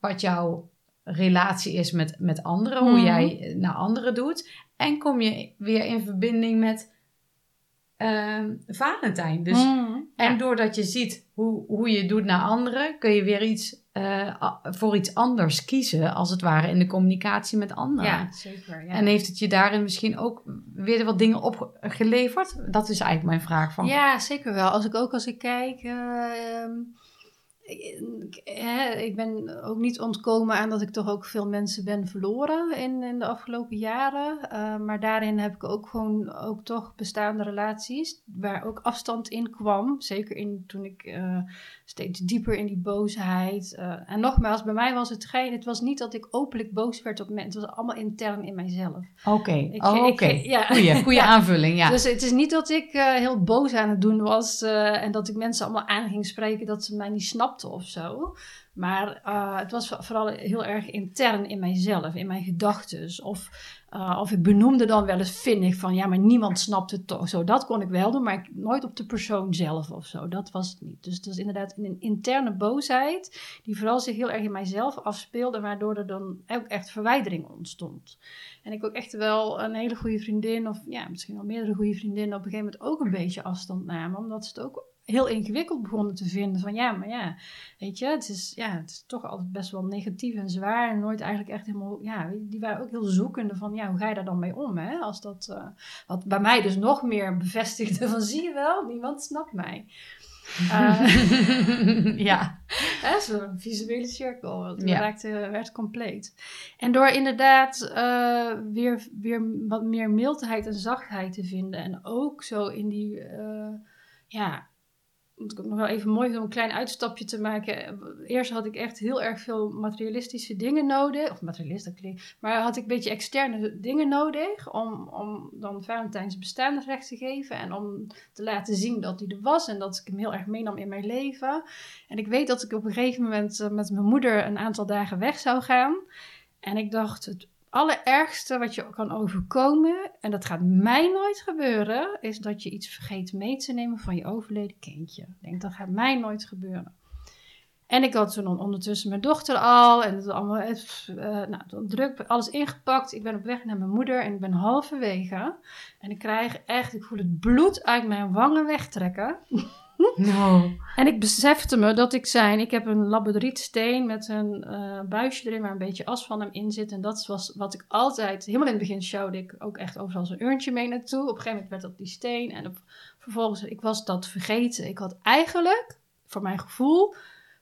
wat jouw relatie is met, met anderen, hoe Mhm. jij naar anderen doet. En kom je weer in verbinding met ehm, Valentijn. Dus, Mhm. En Ja. doordat je ziet hoe, hoe je doet naar anderen, kun je weer iets, eh, voor iets anders kiezen, als het ware, in de communicatie met anderen. Ja, zeker. Ja. En heeft het je daarin misschien ook weer wat dingen opgeleverd? Dat is eigenlijk mijn vraag van. Ja, zeker wel. Als ik ook als ik kijk. eh, ehm, ik, ben ook niet ontkomen aan dat ik toch ook veel mensen ben verloren in, in de afgelopen jaren. Eh, maar daarin heb ik ook gewoon ook toch bestaande relaties waar ook afstand in kwam. Zeker in, toen ik eh, steeds dieper in die boosheid. eh, en nogmaals, bij mij was het geen. Het was niet dat ik openlijk boos werd op mensen. Het was allemaal intern in mijzelf. Oké, oh, oké. ja. Goeie, goeie Ja. aanvulling, ja. Dus het is niet dat ik heel boos aan het doen was en dat ik mensen allemaal aan ging spreken dat ze mij niet snapten of zo. Maar eh, het was vooral heel erg intern in mijzelf, in mijn gedachten. Of, eh, of ik benoemde dan wel eens vinnig van ja, maar niemand snapt het toch. Zo, dat kon ik wel doen, maar ik, nooit op de persoon zelf of zo. Dat was het niet. Dus het was inderdaad een interne boosheid die vooral zich heel erg in mijzelf afspeelde, waardoor er dan ook echt verwijdering ontstond. En ik ook echt wel een hele goede vriendin, of ja, misschien wel meerdere goede vriendinnen, op een gegeven moment ook een beetje afstand namen. Omdat ze het ook heel ingewikkeld begonnen te vinden. Van ja, maar ja, weet je, het is, ja, het is toch altijd best wel negatief en zwaar. En nooit eigenlijk echt helemaal, ja, die waren ook heel zoekende van ja, hoe ga je daar dan mee om? Hè? Als dat, eh, wat bij mij dus nog meer bevestigde van zie je wel, niemand snapt mij. Eh, ja. Hè, Zo'n visuele cirkel. Het Ja. raakte, werd compleet. En door inderdaad eh, weer, weer wat meer mildheid en zachtheid te vinden. En ook zo in die, eh, ja, moet ik nog wel even mooi om een klein uitstapje te maken. Eerst had ik echt heel erg veel materialistische dingen nodig. Of materialist, klinkt. Maar had ik een beetje externe dingen nodig. Om, om dan Valentijns bestaansrecht te geven. En om te laten zien dat hij er was. En dat ik hem heel erg meenam in mijn leven. En ik weet dat ik op een gegeven moment eh, met mijn moeder een aantal dagen weg zou gaan. En ik dacht, het allerergste wat je kan overkomen, en dat gaat mij nooit gebeuren, is dat je iets vergeet mee te nemen van je overleden kindje. Denk, dat gaat mij nooit gebeuren. En ik had toen ondertussen mijn dochter al en het allemaal eh, nou, druk, alles ingepakt. Ik ben op weg naar mijn moeder en ik ben halverwege. En ik krijg echt, ik voel het bloed uit mijn wangen wegtrekken. No. En ik besefte me dat ik zei, ik heb een labradorietsteen met een eh, buisje erin waar een beetje as van hem in zit. En dat was wat ik altijd, helemaal in het begin sjouwde ik ook echt overal zo'n urntje mee naartoe. Op een gegeven moment werd dat die steen en op- vervolgens, ik was dat vergeten. Ik had eigenlijk, voor mijn gevoel,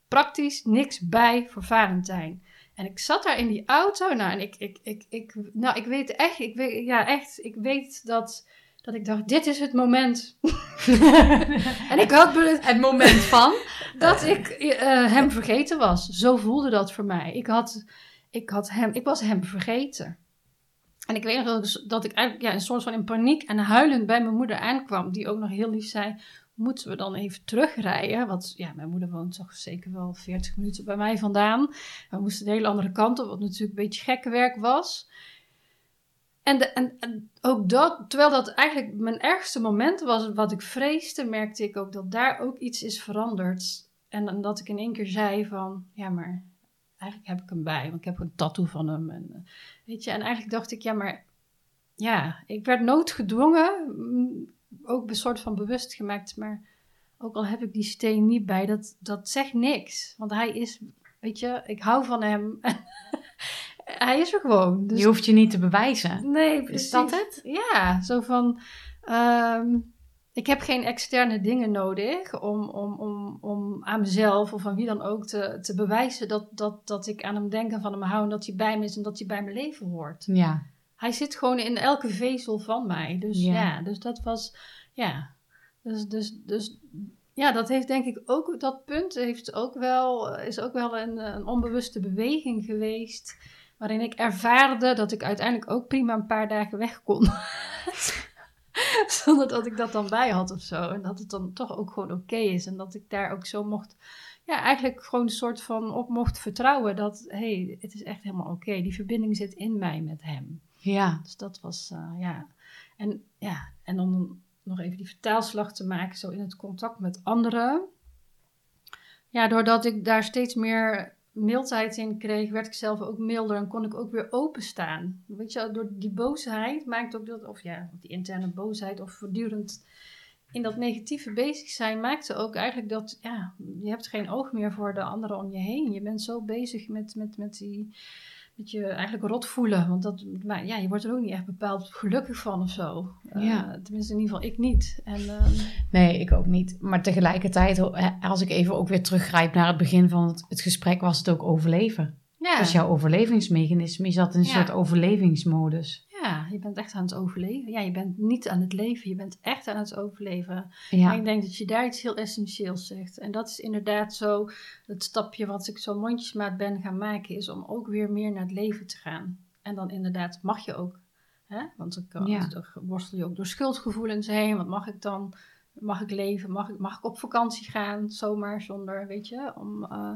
praktisch niks bij voor Valentijn. En ik zat daar in die auto, nou en ik, ik, ik, ik, nou, ik weet echt, ik weet, ja echt, ik weet dat, dat ik dacht, dit is het moment. en ik had Het moment van. dat ik eh, hem vergeten was. Zo voelde dat voor mij. Ik, had, ik, had hem, ik was hem vergeten. En ik weet nog dat ik, dat ik eigenlijk ja, een soort van in paniek en huilend bij mijn moeder aankwam. Die ook nog heel lief zei, moeten we dan even terugrijden? Want ja, mijn moeder woont toch zeker wel 40 minuten bij mij vandaan. We moesten de hele andere kant op, wat natuurlijk een beetje gekke werk was. En, en, ook dat, terwijl dat eigenlijk mijn ergste moment was, wat ik vreesde, merkte ik ook dat daar ook iets is veranderd. En, en dat ik in één keer zei van, ja maar eigenlijk heb ik hem bij, want ik heb een tattoo van hem. En, eh, weet je, en eigenlijk dacht ik, ja maar, ja, ik werd noodgedwongen, mm, ook een soort van bewust gemaakt, maar ook al heb ik die steen niet bij, dat, dat zegt niks. Want hij is, weet je, ik hou van hem. hij is er gewoon. Dus Je hoeft je niet te bewijzen. Nee, precies. Is dat het? Ja, zo van. ehm, ik heb geen externe dingen nodig om, om, om, om aan mezelf of aan wie dan ook te, te bewijzen dat, dat, dat ik aan hem denk en van hem hou en dat hij bij me is en dat hij bij mijn leven hoort. Ja. Hij zit gewoon in elke vezel van mij. Dus ja, Ja. dus dat was. Ja, dus, dus, dus ja, dat heeft denk ik ook. Dat punt heeft ook wel, is ook wel een, een onbewuste beweging geweest. Waarin ik ervaarde dat ik uiteindelijk ook prima een paar dagen weg kon. Zonder dat ik dat dan bij had of zo. En dat het dan toch ook gewoon oké is. En dat ik daar ook zo mocht, ja, eigenlijk gewoon een soort van op mocht vertrouwen. Dat, hé, hey, het is echt helemaal oké. Die verbinding zit in mij met hem. Ja. Dus dat was, uh, ja. En ja, en om nog even die vertaalslag te maken, zo in het contact met anderen. Ja, doordat ik daar steeds meer mildheid in kreeg, werd ik zelf ook milder en kon ik ook weer openstaan. Weet je, door die boosheid maakt ook dat, of ja, die interne boosheid of voortdurend in dat negatieve bezig zijn, maakte ook eigenlijk dat, ja, je hebt geen oog meer voor de anderen om je heen. Je bent zo bezig met, met, met die met je eigenlijk rot voelen. Want dat, maar ja, je wordt er ook niet echt bepaald gelukkig van of zo. Ja. Uh, tenminste, in ieder geval ik niet. En, uh, nee, ik ook niet. Maar tegelijkertijd, als ik even ook weer teruggrijp naar het begin van het, het gesprek, was het ook overleven. Ja. Dus jouw overlevingsmechanisme. Je zat in een ja. soort overlevingsmodus. Ja, je bent echt aan het overleven. Ja, je bent niet aan het leven, je bent echt aan het overleven. Ja. En ik denk dat je daar iets heel essentieels zegt. En dat is inderdaad zo het stapje wat ik zo mondjesmaat ben gaan maken, is om ook weer meer naar het leven te gaan. En dan inderdaad mag je ook. Hè? Want dan, ja. dan worstel je ook door schuldgevoelens heen. Wat mag ik dan? Mag ik leven? Mag ik, mag ik op vakantie gaan? Zomaar zonder, weet je, om... Uh,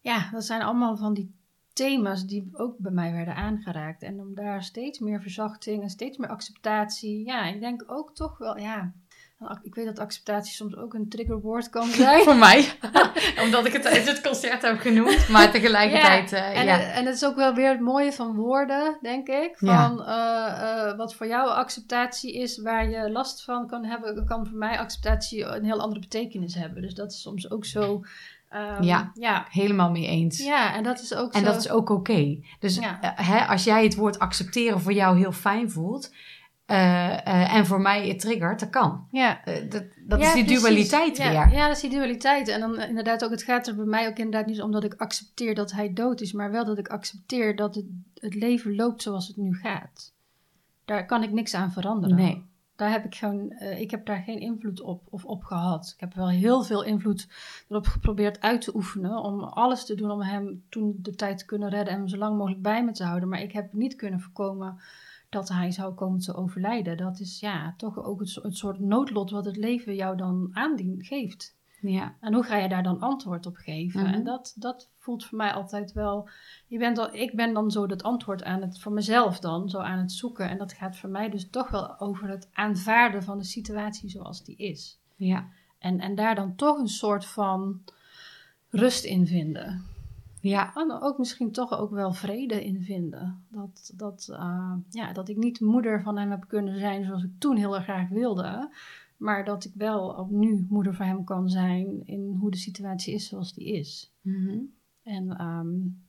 ja, dat zijn allemaal van die thema's die ook bij mij werden aangeraakt. En om daar steeds meer verzachting en steeds meer acceptatie. Ja, ik denk ook toch wel, ja. Ik weet dat acceptatie soms ook een triggerwoord kan zijn. Voor mij. Omdat ik het tijdens het concert heb genoemd. Maar tegelijkertijd. Ja, uh, en, ja. en het is ook wel weer het mooie van woorden, denk ik. Van ja. uh, wat voor jou acceptatie is, waar je last van kan hebben, kan voor mij acceptatie een heel andere betekenis hebben. Dus dat is soms ook zo Um, ja, ja, helemaal mee eens. Ja, en dat is ook En zo... dat is ook oké. Okay. Dus ja. uh, hè, als jij het woord accepteren voor jou heel fijn voelt... Uh, uh, en voor mij het triggert, dat kan. Ja. dat dat ja, is die precies. dualiteit ja. weer. Ja, dat is die dualiteit. En dan inderdaad ook, het gaat er bij mij ook inderdaad niet om dat ik accepteer dat hij dood is... maar wel dat ik accepteer dat het, het leven loopt zoals het nu gaat. Daar kan ik niks aan veranderen. Nee daar heb ik gewoon, uh, ik heb daar geen invloed op of op gehad. Ik heb wel heel veel invloed erop geprobeerd uit te oefenen om alles te doen om hem toen de tijd te kunnen redden en hem zo lang mogelijk bij me te houden. Maar ik heb niet kunnen voorkomen dat hij zou komen te overlijden. Dat is ja, toch ook het, soort noodlot wat het leven jou dan aandien geeft. Ja. En hoe ga je daar dan antwoord op geven? Mm -hmm. En dat, dat voelt voor mij altijd wel. Je bent al, ik ben dan zo dat antwoord aan het, voor mezelf dan, zo aan het zoeken. En dat gaat voor mij dus toch wel over het aanvaarden van de situatie zoals die is. Ja. En, en daar dan toch een soort van rust in vinden. Ja. En ook misschien toch ook wel vrede in vinden. Dat, dat, uh, ja, dat ik niet moeder van hem heb kunnen zijn zoals ik toen heel erg graag wilde. Maar dat ik wel ook nu moeder voor hem kan zijn in hoe de situatie is zoals die is. Mm -hmm. En um,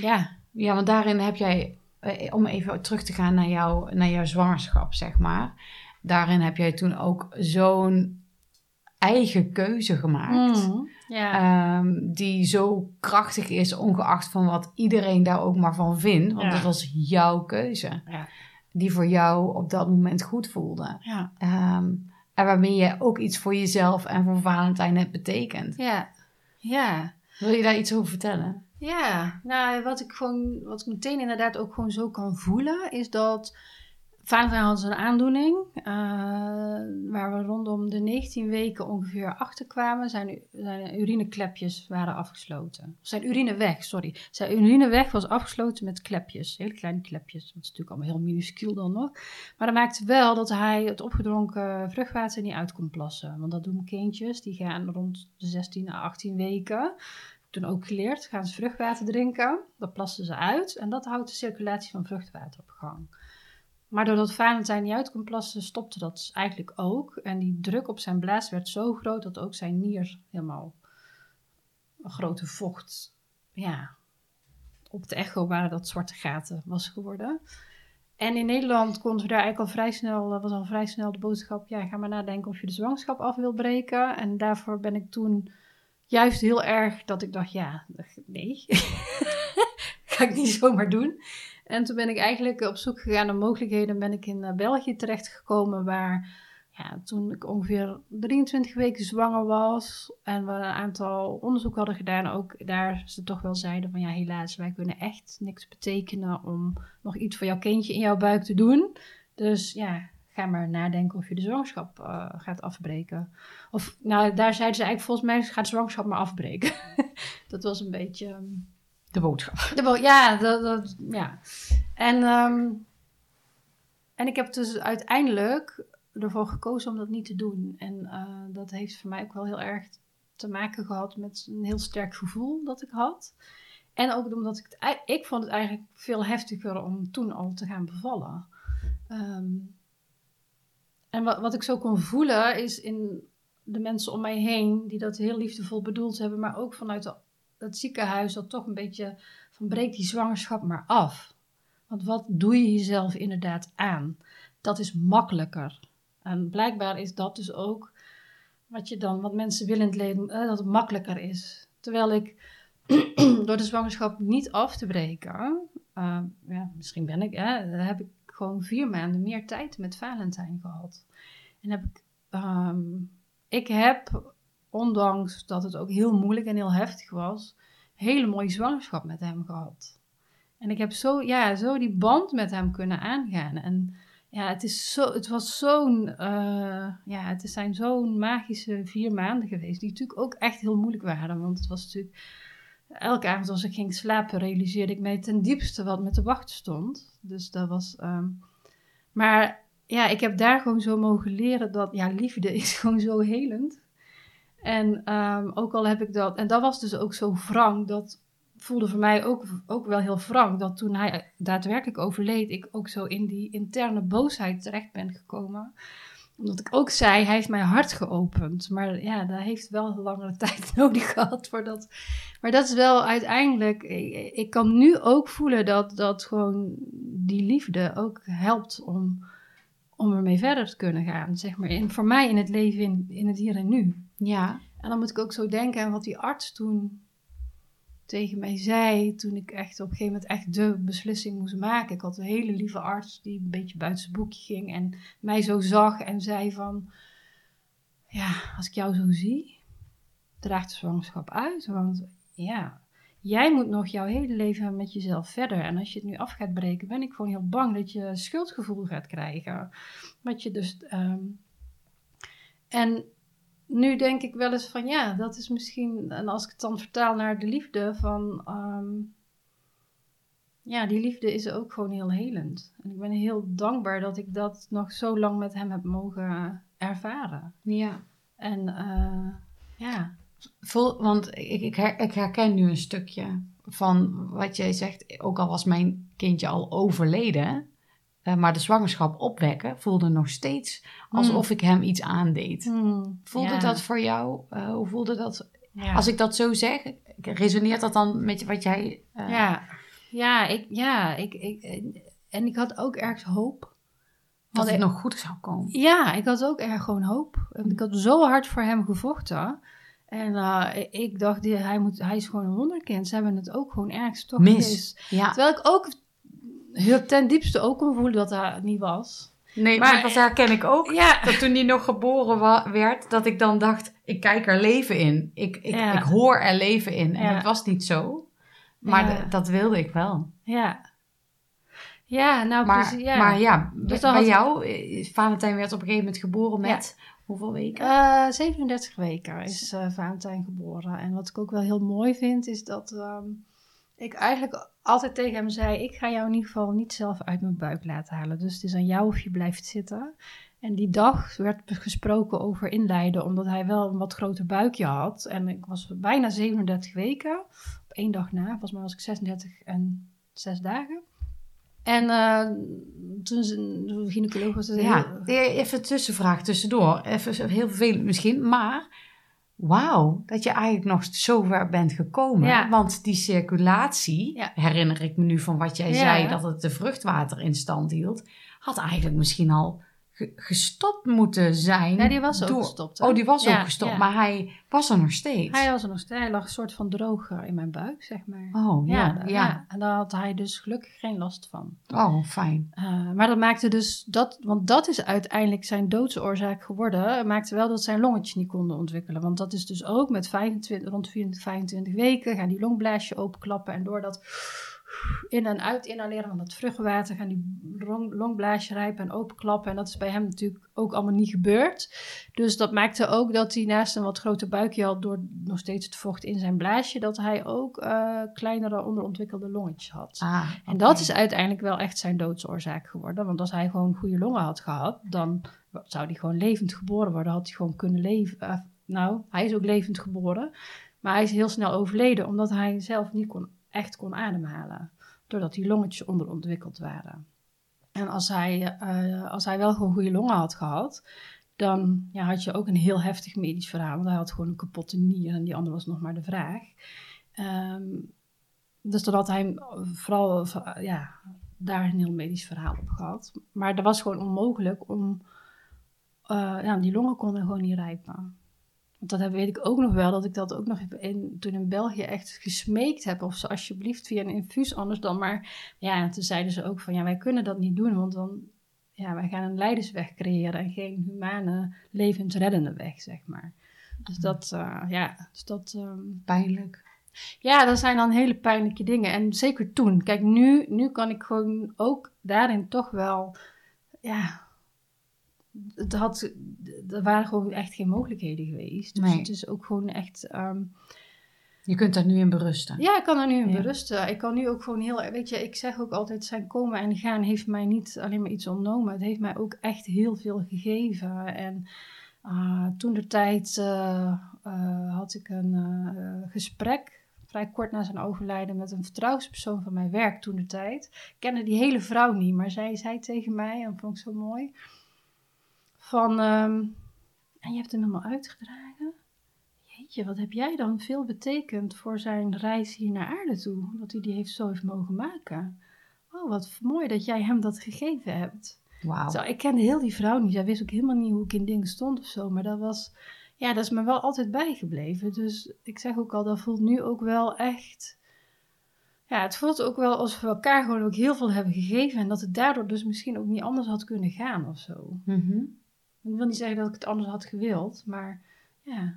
ja. Ja, want daarin heb jij, eh, om even terug te gaan naar, jou, naar jouw zwangerschap, zeg maar. Daarin heb jij toen ook zo'n eigen keuze gemaakt. Mm, ja. um, die zo krachtig is, ongeacht van wat iedereen daar ook maar van vindt. Want Ja. dat was jouw keuze. Ja. Die voor jou op dat moment goed voelde. Ja. Ehm, en waarmee je ook iets voor jezelf en voor Valentijn hebt betekend. Ja. Ja. Wil je daar iets over vertellen? Ja, nou, wat ik gewoon, wat ik meteen inderdaad ook gewoon zo kan voelen, is dat Valentijn een aandoening, uh, waar we rondom de 19 weken ongeveer achter kwamen. Zijn, zijn urineklepjes waren afgesloten. Zijn urineweg, sorry. Zijn urineweg was afgesloten met klepjes, hele kleine klepjes. Dat is natuurlijk allemaal heel minuscuul dan nog. Maar dat maakte wel dat hij het opgedronken vruchtwater niet uit kon plassen. Want dat doen kindjes, die gaan rond de 16 à 18 weken toen ook geleerd, gaan ze vruchtwater drinken. Dat plassen ze uit en dat houdt de circulatie van vruchtwater op gang. Maar doordat Valentijn niet uit kon plassen, stopte dat dus eigenlijk ook. En die druk op zijn blaas werd zo groot dat ook zijn nier helemaal een grote vocht, ja, op de echo waren dat zwarte gaten was geworden. En in Nederland konden we daar eigenlijk al vrij snel, was al vrij snel de boodschap, ja, ga maar nadenken of je de zwangerschap af wil breken. En daarvoor ben ik toen juist heel erg dat ik dacht, ja, nee, ga ik niet zomaar doen. En toen ben ik eigenlijk op zoek gegaan naar mogelijkheden. Ben ik in België terechtgekomen, waar ja, toen ik ongeveer 23 weken zwanger was en we een aantal onderzoek hadden gedaan, ook daar ze toch wel zeiden van ja, helaas, wij kunnen echt niks betekenen om nog iets voor jouw kindje in jouw buik te doen. Dus ja, ga maar nadenken of je de zwangerschap eh, gaat afbreken. Of, nou, daar zeiden ze eigenlijk, volgens mij, ga de zwangerschap maar afbreken. dat was een beetje... ehm, De boodschap. de ja, dat, dat, ja. En, ehm, en ik heb dus uiteindelijk ervoor gekozen om dat niet te doen. En eh, dat heeft voor mij ook wel heel erg te maken gehad met een heel sterk gevoel dat ik had. En ook omdat ik het, ik vond het eigenlijk veel heftiger om toen al te gaan bevallen. Ehm, en wat, wat ik zo kon voelen is in de mensen om mij heen die dat heel liefdevol bedoeld hebben, maar ook vanuit de- het ziekenhuis dat toch een beetje van breek die zwangerschap maar af. Want wat doe je jezelf inderdaad aan? Dat is makkelijker. En blijkbaar is dat dus ook wat je dan, wat mensen willen in het leven, eh, dat het makkelijker is. Terwijl ik door de zwangerschap niet af te breken, eh, ja, misschien ben ik, hè, heb ik gewoon vier maanden meer tijd met Valentijn gehad. En heb ik, ehm, ik heb, ondanks dat het ook heel moeilijk en heel heftig was, een hele mooie zwangerschap met hem gehad. En ik heb zo, ja, zo die band met hem kunnen aangaan. En ja, het, is zo, het was zo'n, eh, ja, het zijn zo'n magische vier maanden geweest, die natuurlijk ook echt heel moeilijk waren. Want het was natuurlijk, elke avond als ik ging slapen, realiseerde ik mij ten diepste wat me te wachten stond. Dus dat was, ehm, maar ja, ik heb daar gewoon zo mogen leren dat, ja, liefde is gewoon zo helend. En ehm, ook al heb ik dat, en dat was dus ook zo wrang, dat voelde voor mij ook, ook wel heel wrang, dat toen hij daadwerkelijk overleed, ik ook zo in die interne boosheid terecht ben gekomen. Omdat ik ook zei, hij heeft mijn hart geopend. Maar ja, dat heeft wel langere tijd nodig gehad voordat. Maar dat is wel uiteindelijk, ik, ik kan nu ook voelen dat, dat gewoon die liefde ook helpt om, om ermee verder te kunnen gaan. Zeg maar, in, voor mij in het leven, in, in het hier en nu. Ja. En dan moet ik ook zo denken aan wat die arts toen tegen mij zei. Toen ik echt op een gegeven moment echt de beslissing moest maken. Ik had een hele lieve arts die een beetje buiten zijn boekje ging. En mij zo zag en zei van... Ja, als ik jou zo zie, draagt de zwangerschap uit. Want ja, jij moet nog jouw hele leven met jezelf verder. En als je het nu af gaat breken, ben ik gewoon heel bang dat je schuldgevoel gaat krijgen. Wat je dus... ehm, en nu denk ik wel eens van ja, dat is misschien, en als ik het dan vertaal naar de liefde, van ehm, ja, die liefde is ook gewoon heel helend. En ik ben heel dankbaar dat ik dat nog zo lang met hem heb mogen ervaren. Ja. En eh, ja, Vol, want ik, ik, her- ik herken nu een stukje van wat jij zegt. Ook al was mijn kindje al overleden, eh, maar de zwangerschap opwekken voelde nog steeds alsof ik hem iets aandeed. Hmm, Voelde ja. dat voor jou? Eh, hoe voelde dat? Ja. Als ik dat zo zeg, resoneert dat dan met wat jij. eh, ja, ja, ik, ja, ik, ik, en ik had ook ergens hoop. dat het ik- nog goed zou komen. Ja, ik had ook erg gewoon hoop. Ik had zo hard voor hem gevochten. En ik dacht, hij, moet, hij is gewoon een wonderkind. Ze hebben het ook gewoon ergens toch Mis. gemist. Ja. Terwijl ik ook heel ten diepste ook kon voelen dat dat niet was. Nee, Maar- maar dat herken ik ook. Ja, Dat toen die nog geboren werd, dat ik dan dacht, ik kijk er leven in. Ik, ik, Ja. ik hoor er leven in. En Ja. dat was niet zo. Maar dat wilde ik wel. ja. Ja, nou Maar precies, ja. maar ja, Dus bij had- jou, eh, Valentijn werd op een gegeven moment geboren met hoeveel weken? Eh, 37 weken is eh Valentijn geboren. En wat ik ook wel heel mooi vind, is dat ehm, ik eigenlijk altijd tegen hem zei: Ik ga jou in ieder geval niet zelf uit mijn buik laten halen. Dus het is aan jou of je blijft zitten. En die dag werd gesproken over inleiden, omdat hij wel een wat groter buikje had. En ik was bijna 37 weken, op één dag na. Volgens mij was ik 36 en 6 dagen. En eh, toen de gynaecoloog was het ja, heel- even een tussenvraag tussendoor. Even heel vervelend misschien, maar wauw, dat je eigenlijk nog zo ver bent gekomen. Ja. Want die circulatie, Ja. herinner ik me nu van wat jij Ja. zei, dat het de vruchtwater in stand hield, had eigenlijk misschien al gestopt moeten zijn. Ja, die was ook door- gestopt. hè? Oh, die was Ja, ook gestopt, ja. maar hij was er nog steeds. Hij was er nog steeds. Hij lag een soort van droog eh, in mijn buik, zeg maar. Oh, ja, ja. ja. En daar had hij dus gelukkig geen last van. Oh, fijn. Eh, maar dat maakte dus dat, want dat is uiteindelijk zijn doodsoorzaak geworden. Het maakte wel dat zijn longetjes niet konden ontwikkelen. Want dat is dus ook met 25, rond 24, 25 weken gaan die longblaasje openklappen. En door dat in en uit inhaleren van het vruchtwater. Gaan die long, longblaasje rijpen en openklappen. En dat is bij hem natuurlijk ook allemaal niet gebeurd. Dus dat maakte ook dat hij naast een wat groter buikje had... door nog steeds het vocht in zijn blaasje... dat hij ook uh, kleinere onderontwikkelde longetjes had. Ah, En dat is uiteindelijk wel echt zijn doodsoorzaak geworden. Want als hij gewoon goede longen had gehad... dan zou hij gewoon levend geboren worden. Had hij gewoon kunnen leven. Uh, nou, hij is ook levend geboren... Maar hij is heel snel overleden omdat hij zelf niet kon, echt kon ademhalen. Doordat die longetjes onderontwikkeld waren. En als hij, uh, als hij wel gewoon goede longen had gehad, dan ja, had je ook een heel heftig medisch verhaal. Want hij had gewoon een kapotte nier en die andere was nog maar de vraag. Um, dus dan had hij vooral ja, daar een heel medisch verhaal op gehad. Maar dat was gewoon onmogelijk om. Uh, ja, die longen konden gewoon niet rijpen. Want dat weet ik ook nog wel, dat ik dat ook nog in, toen in België echt gesmeekt heb. Of ze alsjeblieft via een infuus, anders dan maar. Ja, en toen zeiden ze ook van ja, wij kunnen dat niet doen, want dan. Ja, wij gaan een leidersweg creëren en geen humane, levensreddende weg, zeg maar. Dus dat, uh, ja, dus dat... Um, Pijnlijk. Ja, dat zijn dan hele pijnlijke dingen. En zeker toen. Kijk, nu, nu kan ik gewoon ook daarin toch wel... Ja, het had, er waren gewoon echt geen mogelijkheden geweest. Dus Nee. het is ook gewoon echt. ehm, Je kunt daar nu in berusten. ja, ik kan er nu in Ja. berusten. Ik kan nu ook gewoon heel. Weet je, ik zeg ook altijd: zijn komen en gaan heeft mij niet alleen maar iets ontnomen. Het heeft mij ook echt heel veel gegeven. En ah, toen de tijd eh, eh, had ik een eh, gesprek. Vrij kort na zijn overlijden met een vertrouwenspersoon van mijn werk toen de tijd. Ik kende die hele vrouw niet, maar zij zei tegen mij, en vond ik zo mooi van, ehm, en je hebt hem helemaal uitgedragen. Jeetje, wat heb jij dan veel betekend voor zijn reis hier naar aarde toe? Dat hij die heeft zo heeft mogen maken. Oh, wat mooi dat jij hem dat gegeven hebt. Wauw. Zo, ik kende heel die vrouw niet. Zij wist ook helemaal niet hoe ik in dingen stond of zo. Maar dat was, ja, dat is me wel altijd bijgebleven. Dus ik zeg ook al, dat voelt nu ook wel echt... Ja, het voelt ook wel alsof we elkaar gewoon ook heel veel hebben gegeven. En dat het daardoor dus misschien ook niet anders had kunnen gaan of zo. Mhm. Ik wil niet zeggen dat ik het anders had gewild, maar ja.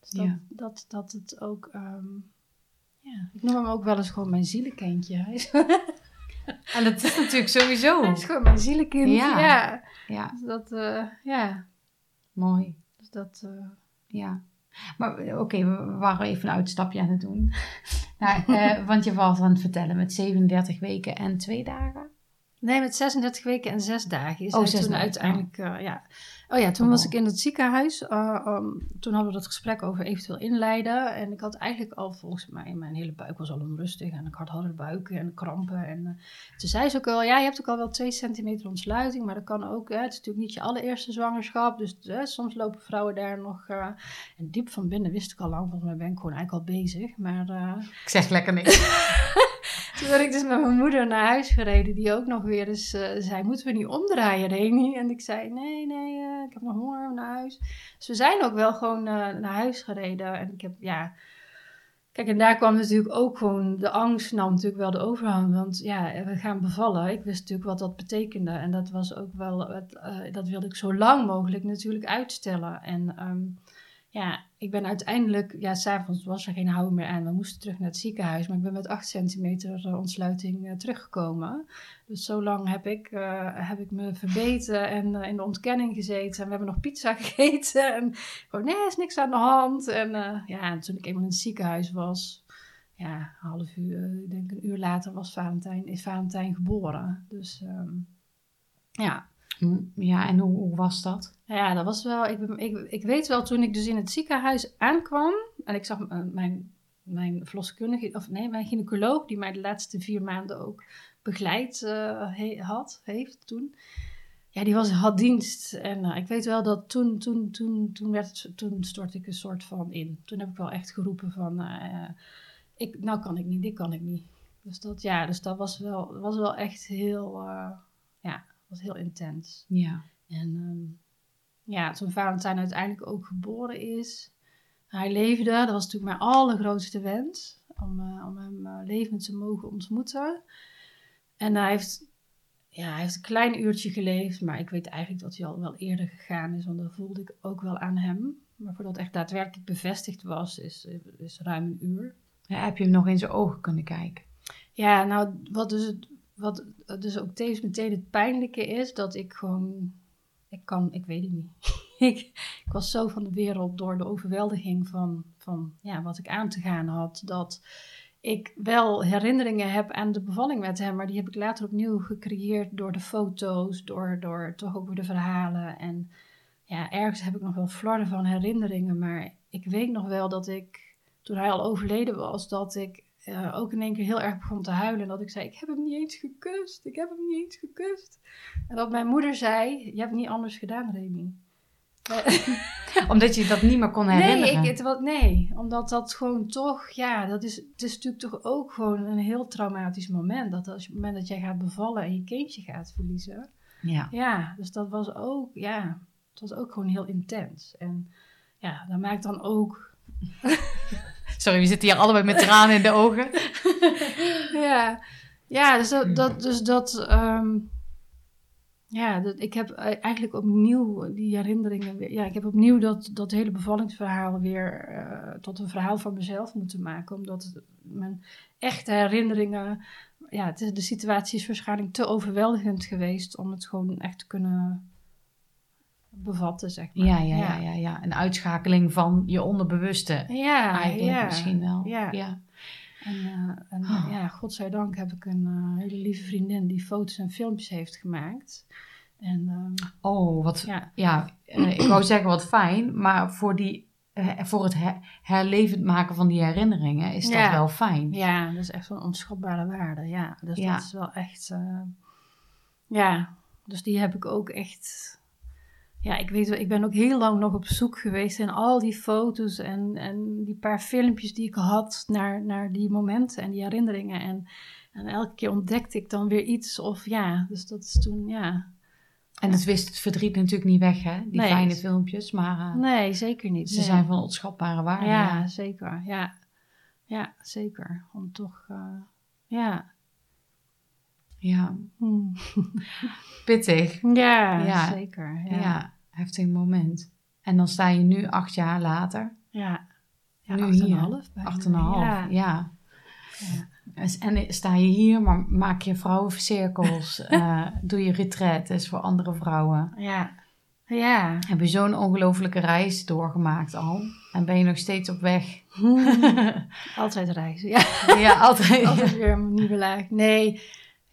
Dus dat, Ja. dat, dat het ook. ehm, ja. Ik noem hem ook wel eens gewoon mijn zielenkindje. En dat is natuurlijk sowieso. hij is gewoon mijn zielekind. Ja. Ja. Ja, Dus dat, eh, ja. mooi. Dus dat. eh, Ja. Maar oké, we we waren even een uitstapje aan het doen. nou, eh, want je was aan het vertellen met 37 weken en twee dagen. Nee, met 36 weken en 6 dagen is Oh, zes toen dagen, uiteindelijk, eh, ja. Oh ja, toen Oh. was ik in het ziekenhuis. eh, um, toen hadden we dat gesprek over eventueel inleiden. En ik had eigenlijk al, volgens mij, mijn hele buik was al onrustig. En ik had harde buiken en krampen. En eh, toen zei ze ook wel, ja, je hebt ook al wel 2 centimeter ontsluiting. Maar dat kan ook, hè, het is natuurlijk niet je allereerste zwangerschap. Dus soms lopen vrouwen daar nog... en diep van binnen wist ik al lang, volgens mij ben ik gewoon eigenlijk al bezig. Maar... Ik zeg lekker niks. toen ben ik dus met mijn moeder naar huis gereden, die ook nog weer eens eh, zei, moeten we niet omdraaien, Reni? En ik zei, nee, nee, eh, ik heb nog honger naar huis. Dus we zijn ook wel gewoon eh, naar huis gereden. En ik heb, ja... Kijk, en daar kwam natuurlijk ook gewoon, de angst nam natuurlijk wel de overhand. Want ja, we gaan bevallen. Ik wist natuurlijk wat dat betekende. En dat was ook wel, dat wilde ik zo lang mogelijk natuurlijk uitstellen. En ehm, ja, ik ben uiteindelijk, ja, s'avonds was er geen houden meer aan. We moesten terug naar het ziekenhuis, maar ik ben met 8 centimeter eh, ontsluiting eh, teruggekomen. Dus zo lang heb ik, eh, heb ik me verbeten en in de ontkenning gezeten. En we hebben nog pizza gegeten en gewoon, nee, er is niks aan de hand. En ja, en toen ik eenmaal in het ziekenhuis was, ja, een half uur, ik denk een uur later was Valentijn, is Valentijn geboren. Dus ehm, ja, Ja, en hoe, hoe was dat? nou Ja, dat was wel. Ik, ik, ik weet wel toen ik dus in het ziekenhuis aankwam. En ik zag eh, mijn, mijn verloskundige, of nee, mijn gynaecoloog, die mij de laatste vier maanden ook begeleid eh, he- had, heeft toen. Ja, die was, had dienst. En eh, ik weet wel dat toen, toen, toen, toen, werd het, toen stortte ik een soort van in. Toen heb ik wel echt geroepen van, ik, nou kan ik niet, dit kan ik niet. Dus dat, ja, dus dat was wel, was wel echt heel, ja, was heel intens. Ja. En ehm, ja, toen Valentijn uiteindelijk ook geboren is, hij leefde, dat was natuurlijk mijn allergrootste wens, om, eh, om hem eh, levend te mogen ontmoeten. En hij heeft, ja, hij heeft een klein uurtje geleefd, maar ik weet eigenlijk dat hij al wel eerder gegaan is, want dat voelde ik ook wel aan hem. Maar voordat het echt daadwerkelijk bevestigd was, is, is ruim een uur. Ja, heb je hem nog in zijn ogen kunnen kijken? Ja, nou, wat dus, het, wat dus ook tevens meteen het pijnlijke is, dat ik gewoon, ik kan, ik weet het niet. ik, ik was zo van de wereld door de overweldiging van, van ja, wat ik aan te gaan had, dat ik wel herinneringen heb aan de bevalling met hem, maar die heb ik later opnieuw gecreëerd door de foto's, door, door toch ook weer de verhalen. En ja, ergens heb ik nog wel flarden van herinneringen, maar ik weet nog wel dat ik, toen hij al overleden was, dat ik uh, ook in één keer heel erg begon te huilen. En dat ik zei, ik heb hem niet eens gekust, ik heb hem niet eens gekust. En dat mijn moeder zei, je hebt het niet anders gedaan, Remy. omdat je dat niet meer kon herinneren? Nee, ik, het, nee, omdat dat gewoon toch, ja, dat is, het is natuurlijk toch ook gewoon een heel traumatisch moment. Dat als het moment dat jij gaat bevallen en je kindje gaat verliezen. Ja. Ja, dus dat was ook, ja, het was ook gewoon heel intens. En ja, dat maakt dan ook... Sorry, we zitten hier allebei met tranen in de ogen. ja, ja dus dat, dus dat um, ja, dat, ik heb eigenlijk opnieuw die herinneringen weer. Ja, ik heb opnieuw dat, dat hele bevallingsverhaal weer uh, tot een verhaal van mezelf moeten maken. Omdat mijn echte herinneringen. Ja, is, de situatie is waarschijnlijk te overweldigend geweest om het gewoon echt te kunnen bevatten, zeg maar. Ja, ja, ja, ja, ja. Een uitschakeling van je onderbewuste. Ja, eigenlijk ja, misschien wel. Ja. ja. En, uh, en oh. ja, godzijdank heb ik een uh, hele lieve vriendin die foto's en filmpjes heeft gemaakt. En, um, oh, wat ja. ja uh, ik wou zeggen wat fijn, maar voor, die, voor het her herlevend maken van die herinneringen is dat wel fijn. Ja, dat is echt een onschatbare waarde. Ja, dus dat is wel echt. ja, dus die heb ik ook echt ja, ik weet wel, ik ben ook heel lang nog op zoek geweest in al die foto's en, en die paar filmpjes die ik had naar, naar die momenten en die herinneringen. En, en elke keer ontdekte ik dan weer iets of ja, dus dat is toen, ja. En het wist het verdriet natuurlijk niet weg, hè? Die fijne filmpjes, maar... Uh, nee, zeker niet. Ze zijn van onschatbare waarde. Ja, zeker. Ja, ja zeker. Om toch, uh, ja... Ja. Hmm. Pittig. Ja, ja, zeker. Ja. ja heftig moment. En dan sta je nu acht jaar later. Ja, ja nu acht en een half. Acht en een half, ja. ja. En sta je hier, maar maak je vrouwencirkels, uh, doe je retraites voor andere vrouwen. Ja. Ja. Heb je zo'n ongelofelijke reis doorgemaakt al? En ben je nog steeds op weg? altijd reizen, ja. Ja, altijd. altijd weer een nieuwe laag. Nee,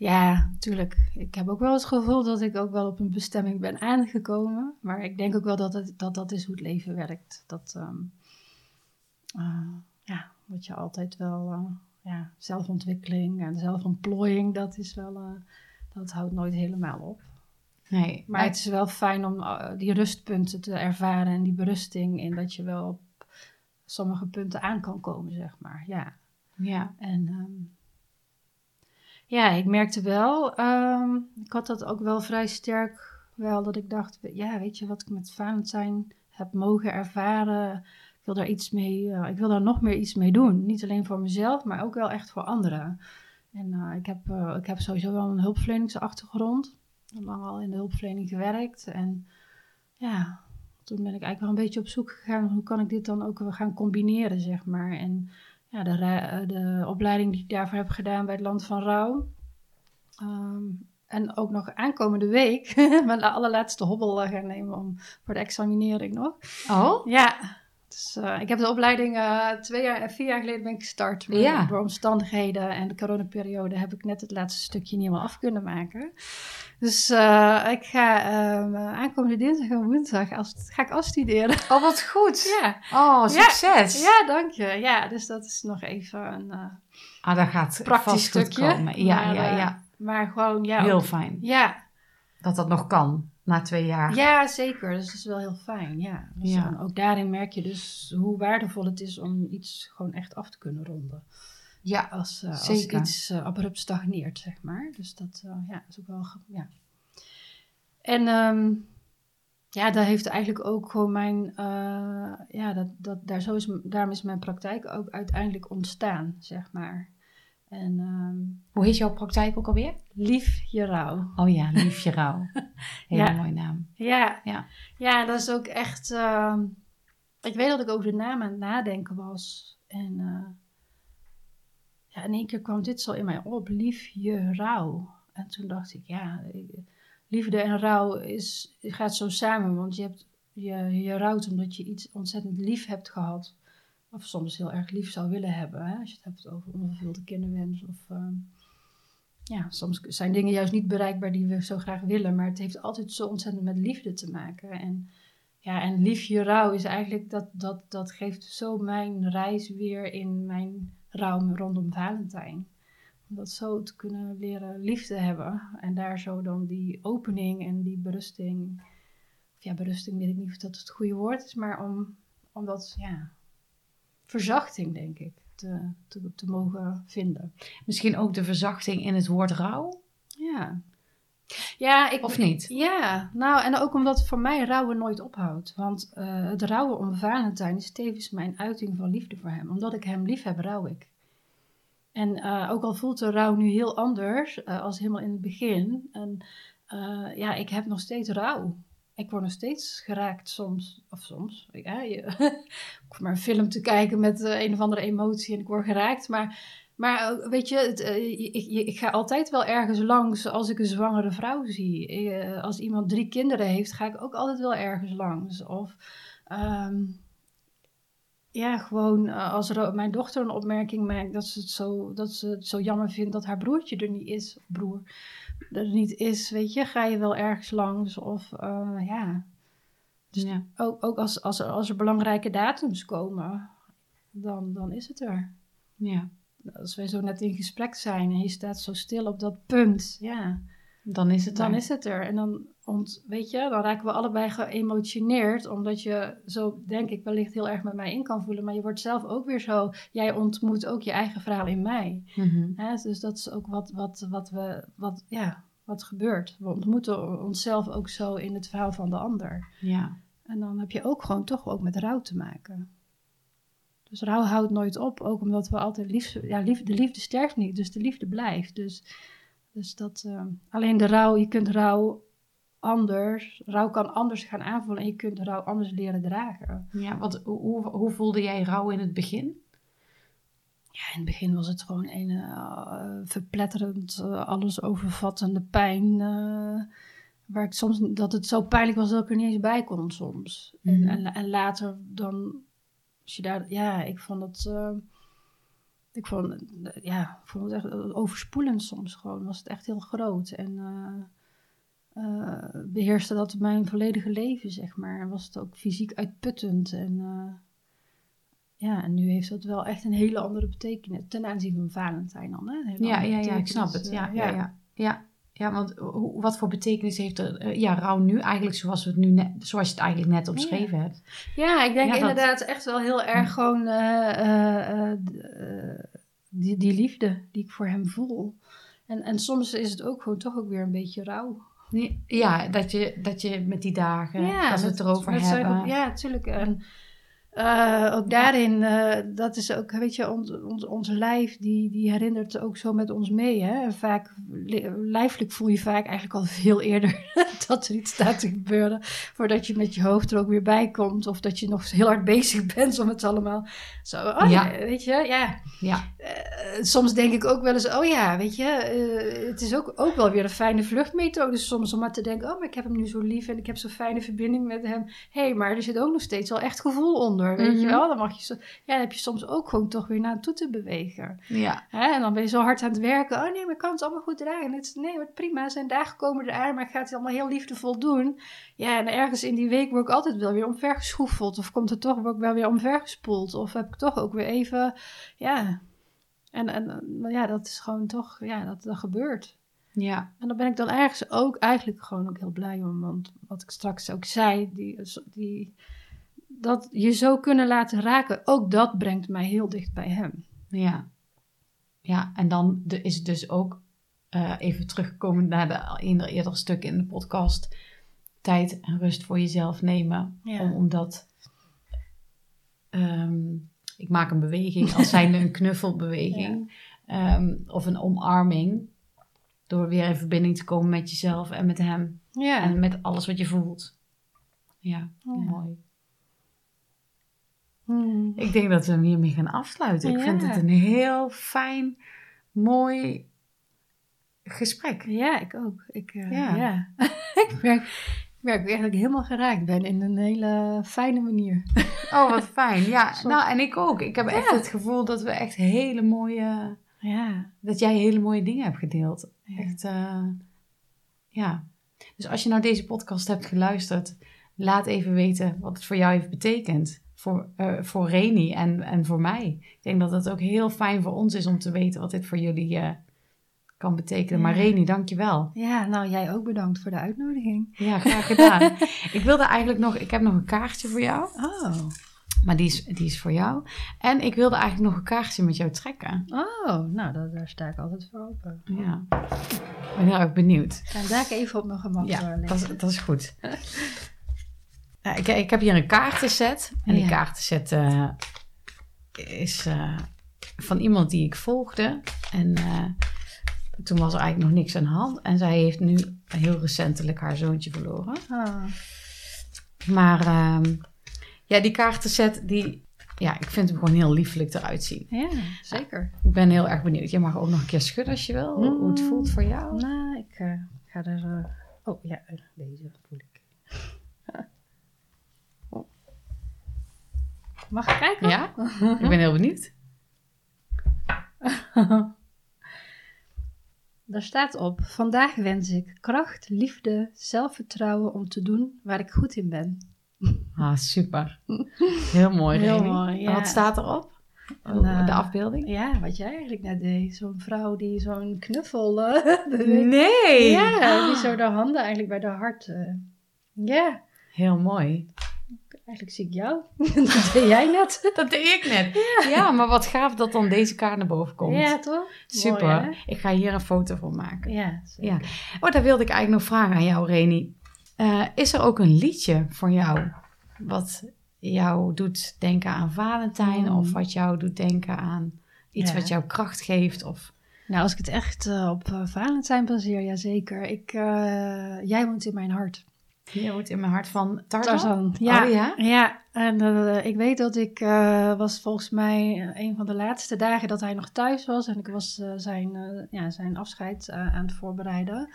ja, natuurlijk. Ik heb ook wel het gevoel dat ik ook wel op een bestemming ben aangekomen. Maar ik denk ook wel dat het, dat, dat is hoe het leven werkt. Dat, um, uh, ja, dat je altijd wel uh, ja, zelfontwikkeling en zelfontplooiing, dat is wel, uh, dat houdt nooit helemaal op. Nee, maar het is wel fijn om die rustpunten te ervaren en die berusting in dat je wel op sommige punten aan kan komen, zeg maar. Ja. Ja. En um, ja, ik merkte wel, um, ik had dat ook wel vrij sterk, wel dat ik dacht, ja, weet je wat ik met Valentijn heb mogen ervaren, ik wil daar iets mee, uh, ik wil daar nog meer iets mee doen. Niet alleen voor mezelf, maar ook wel echt voor anderen. En uh, ik, heb, uh, ik heb sowieso wel een hulpverleningsachtergrond, lang al in de hulpverlening gewerkt en ja, toen ben ik eigenlijk wel een beetje op zoek gegaan, hoe kan ik dit dan ook gaan combineren, zeg maar. En ja, de, eh, de opleiding die ik daarvoor heb gedaan bij het Land van Rouw. Ehm, en ook nog aankomende week mijn allerlaatste hobbel eh, gaan nemen om, voor de examinering nog. Oh? Ja. Dus, uh, ik heb de opleiding uh, twee jaar, vier jaar geleden ben ik gestart. Maar ja. door omstandigheden en de coronaperiode heb ik net het laatste stukje niet helemaal af kunnen maken. Dus uh, ik ga uh, aankomende dinsdag en woensdag als, ga ik afstuderen. Oh, wat goed. Ja. Oh, succes. Ja, ja, dank je. Ja, dus dat is nog even een ah, dat gaat praktisch stukje. Komen. Ja, maar, ja, ja. Maar gewoon, ja. Heel fijn. Ja. Dat dat nog kan na twee jaar. Ja, zeker. Dus dat is wel heel fijn. Ja. Dus ja. ook daarin merk je dus hoe waardevol het is om iets gewoon echt af te kunnen ronden. Ja, als, uh, als iets uh, abrupt stagneert, zeg maar. Dus dat uh, ja, is ook wel... Ja. En um, ja, daar heeft eigenlijk ook gewoon mijn... ja, dat, dat, daar zo is, daarom is mijn praktijk ook uiteindelijk ontstaan, zeg maar. En, um, Hoe heet jouw praktijk ook alweer? Lief je rouw. Oh ja, Lief je rouw. Hele ja. mooie naam. Ja. ja, ja. dat is ook echt... Uh, ik weet dat ik over de naam aan het nadenken was. En ja, in één keer kwam dit zo in mij op, lief je rouw. En toen dacht ik, ja, liefde en rouw is, gaat zo samen, want je, hebt, je, je rouwt omdat je iets ontzettend lief hebt gehad. Of soms heel erg lief zou willen hebben, hè? als je het hebt over onvervulde kinderwens. Of, ehm, ja, soms zijn dingen juist niet bereikbaar die we zo graag willen, maar het heeft altijd zo ontzettend met liefde te maken. En, ja, en liefje rouw is eigenlijk, dat, dat, dat geeft zo mijn reis weer in mijn rouw rondom Valentijn. Om dat zo te kunnen leren liefde hebben en daar zo dan die opening en die berusting, of ja, berusting weet ik niet of dat het goede woord is, maar om, om dat, ja, verzachting denk ik te, te, te mogen vinden. Misschien ook de verzachting in het woord rouw? Ja. Ja, ik, of niet? Ja, nou en ook omdat voor mij rouwen nooit ophoudt. Want uh, het rouwen om Valentijn is tevens mijn uiting van liefde voor hem. Omdat ik hem lief heb, rouw ik. En uh, ook al voelt de rouw nu heel anders uh, als helemaal in het begin. En ja, ik heb nog steeds rouw ik word nog steeds geraakt soms, of soms, ja, je, ik hoef maar een film te kijken met uh, een of andere emotie en ik word geraakt. Maar, maar weet je, het, uh, ik, ik, ga altijd wel ergens langs als ik een zwangere vrouw zie. Als iemand drie kinderen heeft, ga ik ook altijd wel ergens langs. Of um, ja, gewoon als mijn dochter een opmerking maakt dat ze, het zo, dat ze het zo jammer vindt dat haar broertje er niet is, broer er niet is, weet je, ga je wel ergens langs of uh, ja. Dus ja. ook, ook als, als, er, als er belangrijke datums komen, dan, dan is het er. Ja. Als wij zo net in gesprek zijn en je staat zo stil op dat punt, ja. Dan is het dan er. is het er. En dan, ont, weet je, dan raken we allebei geëmotioneerd, omdat je zo, denk ik, wellicht heel erg met mij in kan voelen. Maar je wordt zelf ook weer zo, jij ontmoet ook je eigen verhaal in mij. Mm Dus dat is ook wat, wat, wat we, wat, ja, wat gebeurt. We ontmoeten onszelf ook zo in het verhaal van de ander. Ja. En dan heb je ook gewoon toch ook met rouw te maken. Dus rouw houdt nooit op, ook omdat we altijd liefde, ja, liefde, de liefde sterft niet, dus de liefde blijft. Dus, dus dat, uh, alleen de rouw, je kunt rouw anders, rouw kan anders gaan aanvoelen en je kunt rouw anders leren dragen. Ja, wat, hoe, hoe voelde jij rouw in het begin? Ja, in het begin was het gewoon een uh, verpletterend, uh, alles overvattende pijn. Uh, waar ik soms, dat het zo pijnlijk was dat ik er niet eens bij kon soms. Mm -hmm. en, en, en, later dan, als je daar, ja, ik vond het, ik vond, ja, ik vond het echt overspoelend soms gewoon. Was het echt heel groot en beheerste dat mijn volledige leven, zeg maar. En was het ook fysiek uitputtend en ja, en nu heeft dat wel echt een hele andere betekenis ten aanzien van Valentijn dan. Hè? Ja, ja, ja, ik snap het. Ja, ja, ja. ja. ja. want wat voor betekenis heeft er, ja, rouw nu eigenlijk zoals, we het nu net, zoals je het eigenlijk net omschreven ja. hebt? Ja, ik denk ja, inderdaad dat... echt wel heel erg gewoon uh, uh, die, die liefde die ik voor hem voel. En, en soms is het ook gewoon toch ook weer een beetje rouw. Ja, dat je, dat je met die dagen, ja, als we het erover hebben. ja, natuurlijk. En, uh, ook daarin, uh, dat is ook, weet je, ons, ons, ons lijf, die, die herinnert ook zo met ons mee. Hè? Vaak, lijfelijk voel je vaak eigenlijk al veel eerder dat er iets staat te gebeuren. Voordat je met je hoofd er ook weer bij komt. Of dat je nog heel hard bezig bent om het allemaal zo, oh ja, weet je, ja. ja. Uh, soms denk ik ook wel eens, oh ja, weet je, het is ook, ook wel weer een fijne vluchtmethode soms om maar te denken, oh, maar ik heb hem nu zo lief en ik heb zo'n fijne verbinding met hem. Hé, hey, maar er zit ook nog steeds wel echt gevoel onder. Weet mm -hmm. je wel? Dan mag je zo, ja, dan heb je soms ook gewoon toch weer naartoe te bewegen. Ja. Hè? En dan ben je zo hard aan het werken. Oh nee, maar ik kan het allemaal goed dragen. Het, nee, maar prima. Zijn dagen komen eraan, maar ik ga het allemaal heel liefdevol doen. Ja, en ergens in die week word ik altijd wel weer omvergeschoefeld. Of komt het toch word ik wel weer omvergespoeld. Of heb ik toch ook weer even, ja. En, en ja, dat is gewoon toch, ja, dat, dat gebeurt. Ja. En dan ben ik dan ergens ook eigenlijk gewoon ook heel blij om. Want wat ik straks ook zei, die, die dat je zo kunnen laten raken, ook dat brengt mij heel dicht bij hem. Ja, ja en dan de, is het dus ook, uh, even teruggekomen naar de eerder stuk in de podcast, tijd en rust voor jezelf nemen. Ja. Om, omdat, um, ik maak een beweging als zijnde een knuffelbeweging ja. um, of een omarming. Door weer in verbinding te komen met jezelf en met hem. Ja. En met alles wat je voelt. Ja, mooi. Hmm. Ik denk dat we hem hiermee gaan afsluiten. Ik vind het een heel fijn, mooi gesprek. Ja, ik ook. Ik, eh, Ja. ja. ik merk, ik ik helemaal geraakt ben in een hele fijne manier. Oh, wat fijn. Ja, nou en ik ook. Ik heb echt Ja. het gevoel dat we echt hele mooie, Ja. dat jij hele mooie dingen hebt gedeeld. Ja. Echt, eh, ja. Dus als je nou deze podcast hebt geluisterd, laat even weten wat het voor jou heeft betekend. Voor, eh, voor Reni en, en voor mij. Ik denk dat het ook heel fijn voor ons is om te weten wat dit voor jullie eh, kan betekenen. Maar Ja. Reni, dank je wel. ja, nou jij ook bedankt voor de uitnodiging. Ja, graag gedaan. ik wilde eigenlijk nog, ik heb nog een kaartje voor jou. Oh. Maar die is, die is voor jou. En ik wilde eigenlijk nog een kaartje met jou trekken. Oh, nou daar, daar sta ik altijd voor open. Ja. Ik ben heel erg benieuwd. Ik ga daar even op mijn gemak Ja, doorleggen. dat is, dat is goed. Ja, ik, ik heb hier een kaartenset. En die kaartenset eh, is eh, van iemand die ik volgde. En eh, toen was er eigenlijk nog niks aan de hand. En zij heeft nu heel recentelijk haar zoontje verloren. Ah. Maar ehm, ja, die kaartenset, die, ja, ik vind hem gewoon heel liefelijk eruit zien. Ja, zeker. Ik ben heel erg benieuwd. Je mag ook nog een keer schudden als je wil. Mm. Hoe het voelt voor jou. Nou, ik eh, ga er... eh, Oh ja, eh, deze voel ik. Oh. Mag ik kijken? Ja? Ik ben heel benieuwd. Daar staat op: Vandaag wens ik kracht, liefde, zelfvertrouwen om te doen waar ik goed in ben. Ah, super. Heel mooi, Heel En wat staat erop? Een, Oh, eh, de afbeelding? Ja, wat jij eigenlijk net deed. Zo'n vrouw die zo'n knuffel eh. Nee! Ja, die zo de handen eigenlijk bij de hart. eh. Ja, Heel mooi. Eigenlijk zie ik jou. dat deed jij net. Dat deed ik net. Ja. maar wat gaaf dat dan deze kaart naar boven komt. Ja, toch? Super. Mooi, ik ga hier een foto van maken. Ja, zeker. Ja. Oh, daar wilde ik eigenlijk nog vragen aan jou, Reni. Eh, is er ook een liedje voor jou wat jou doet denken aan Valentijn Mm. of wat jou doet denken aan iets Ja. wat jou kracht geeft? Of... Nou, als ik het echt eh, op eh, Valentijn baseer, ja zeker. Ik, jij woont in mijn hart. Je wordt in mijn hart van Tarzan. Tarzan. Ja, Oh ja? ja. en eh, ik weet dat ik eh, was volgens mij eh, een van de laatste dagen dat hij nog thuis was. En ik was zijn, ja, zijn afscheid aan het voorbereiden.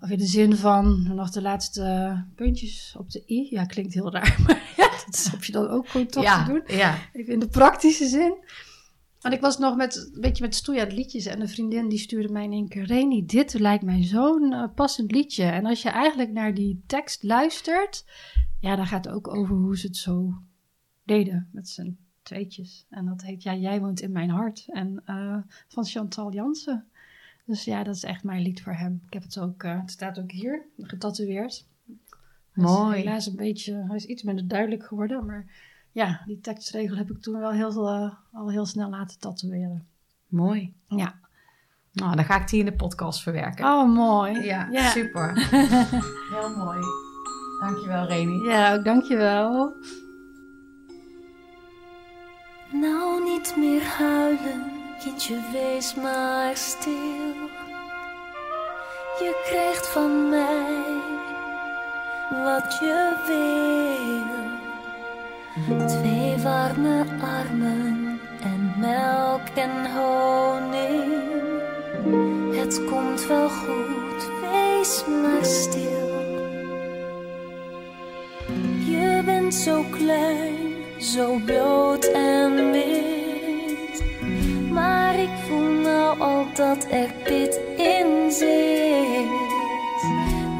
Of in de zin van nog de laatste puntjes op de i. Ja, klinkt heel raar, maar ja, dat heb je dan ook gewoon toch ja, te doen. Ja, Even in de praktische zin. Want ik was nog met, een beetje met stoei aan het liedjes. En een vriendin die stuurde mij in één keer... Reni, dit lijkt mij zo'n eh, passend liedje. En als je eigenlijk naar die tekst luistert... Ja, dan gaat het ook over hoe ze het zo deden met z'n tweetjes. En dat heet Ja, jij woont in mijn hart. En eh, van Chantal Jansen. Dus ja, dat is echt mijn lied voor hem. Ik heb het ook, eh, het staat ook hier, getatoeëerd. Hij is Mooi. helaas een beetje, hij is iets minder duidelijk geworden, maar ja, die tekstregel heb ik toen wel heel, eh, al heel snel laten tatoeëren. mooi. Ja. Nou, dan ga ik die in de podcast verwerken. Oh, mooi. Ja, ja. super. Heel mooi. Dankjewel, Reni. Ja, ook dankjewel. Nou niet meer huilen, kindje, wees maar stil. Je krijgt van mij wat je wil. Twee warme armen en melk en honing. Het komt wel goed, wees maar stil. Je bent zo klein, zo bloot en wit. Maar ik voel nou al dat er pit in zit.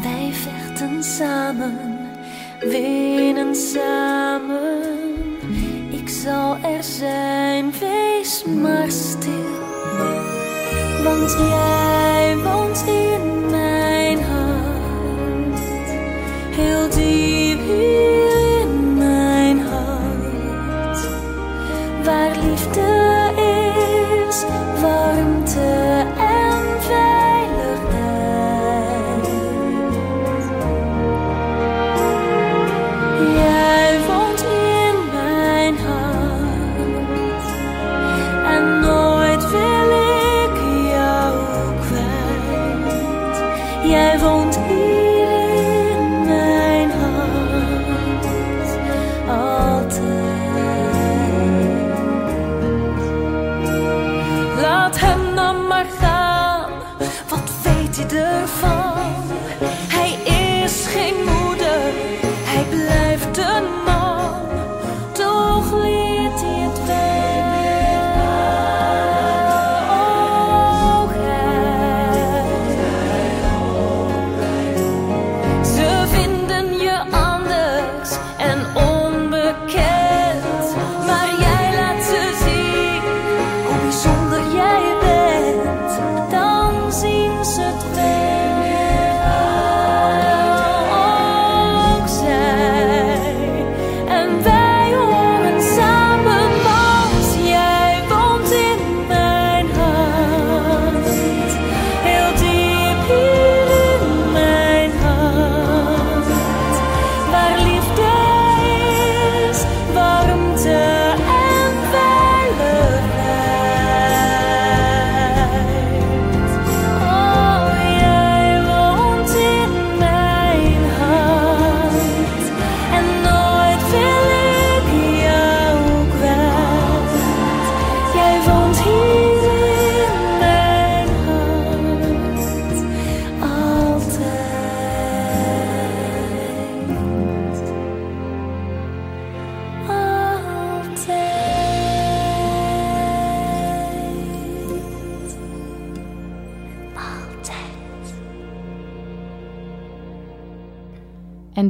Wij vechten samen, winnen samen. Zal er zijn, wees maar stil. Want jij woont in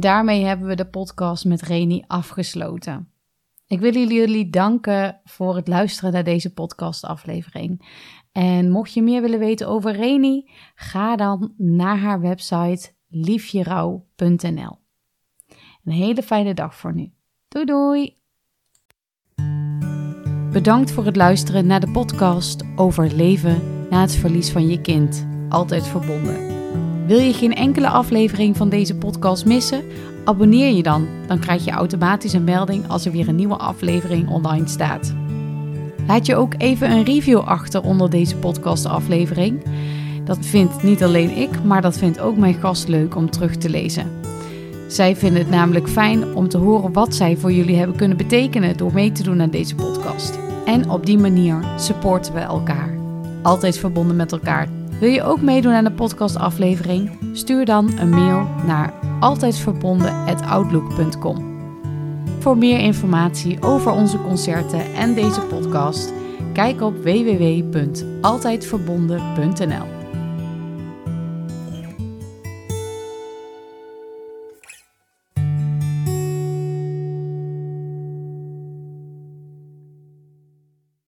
daarmee hebben we de podcast met Reni afgesloten. Ik wil jullie danken voor het luisteren naar deze podcastaflevering. En mocht je meer willen weten over Reni, ga dan naar haar website liefjerouw.nl. Een hele fijne dag voor nu. Doei doei! Bedankt voor het luisteren naar de podcast over leven na het verlies van je kind. Altijd verbonden. Wil je geen enkele aflevering van deze podcast missen? Abonneer je dan, dan krijg je automatisch een melding als er weer een nieuwe aflevering online staat. Laat je ook even een review achter onder deze podcastaflevering. Dat vindt niet alleen ik, maar dat vindt ook mijn gast leuk om terug te lezen. Zij vinden het namelijk fijn om te horen wat zij voor jullie hebben kunnen betekenen door mee te doen aan deze podcast. En op die manier supporten we elkaar. Altijd verbonden met elkaar. Wil je ook meedoen aan de podcastaflevering? Stuur dan een mail naar altijdverbonden.outlook.com. Voor meer informatie over onze concerten en deze podcast, kijk op www.altijdverbonden.nl.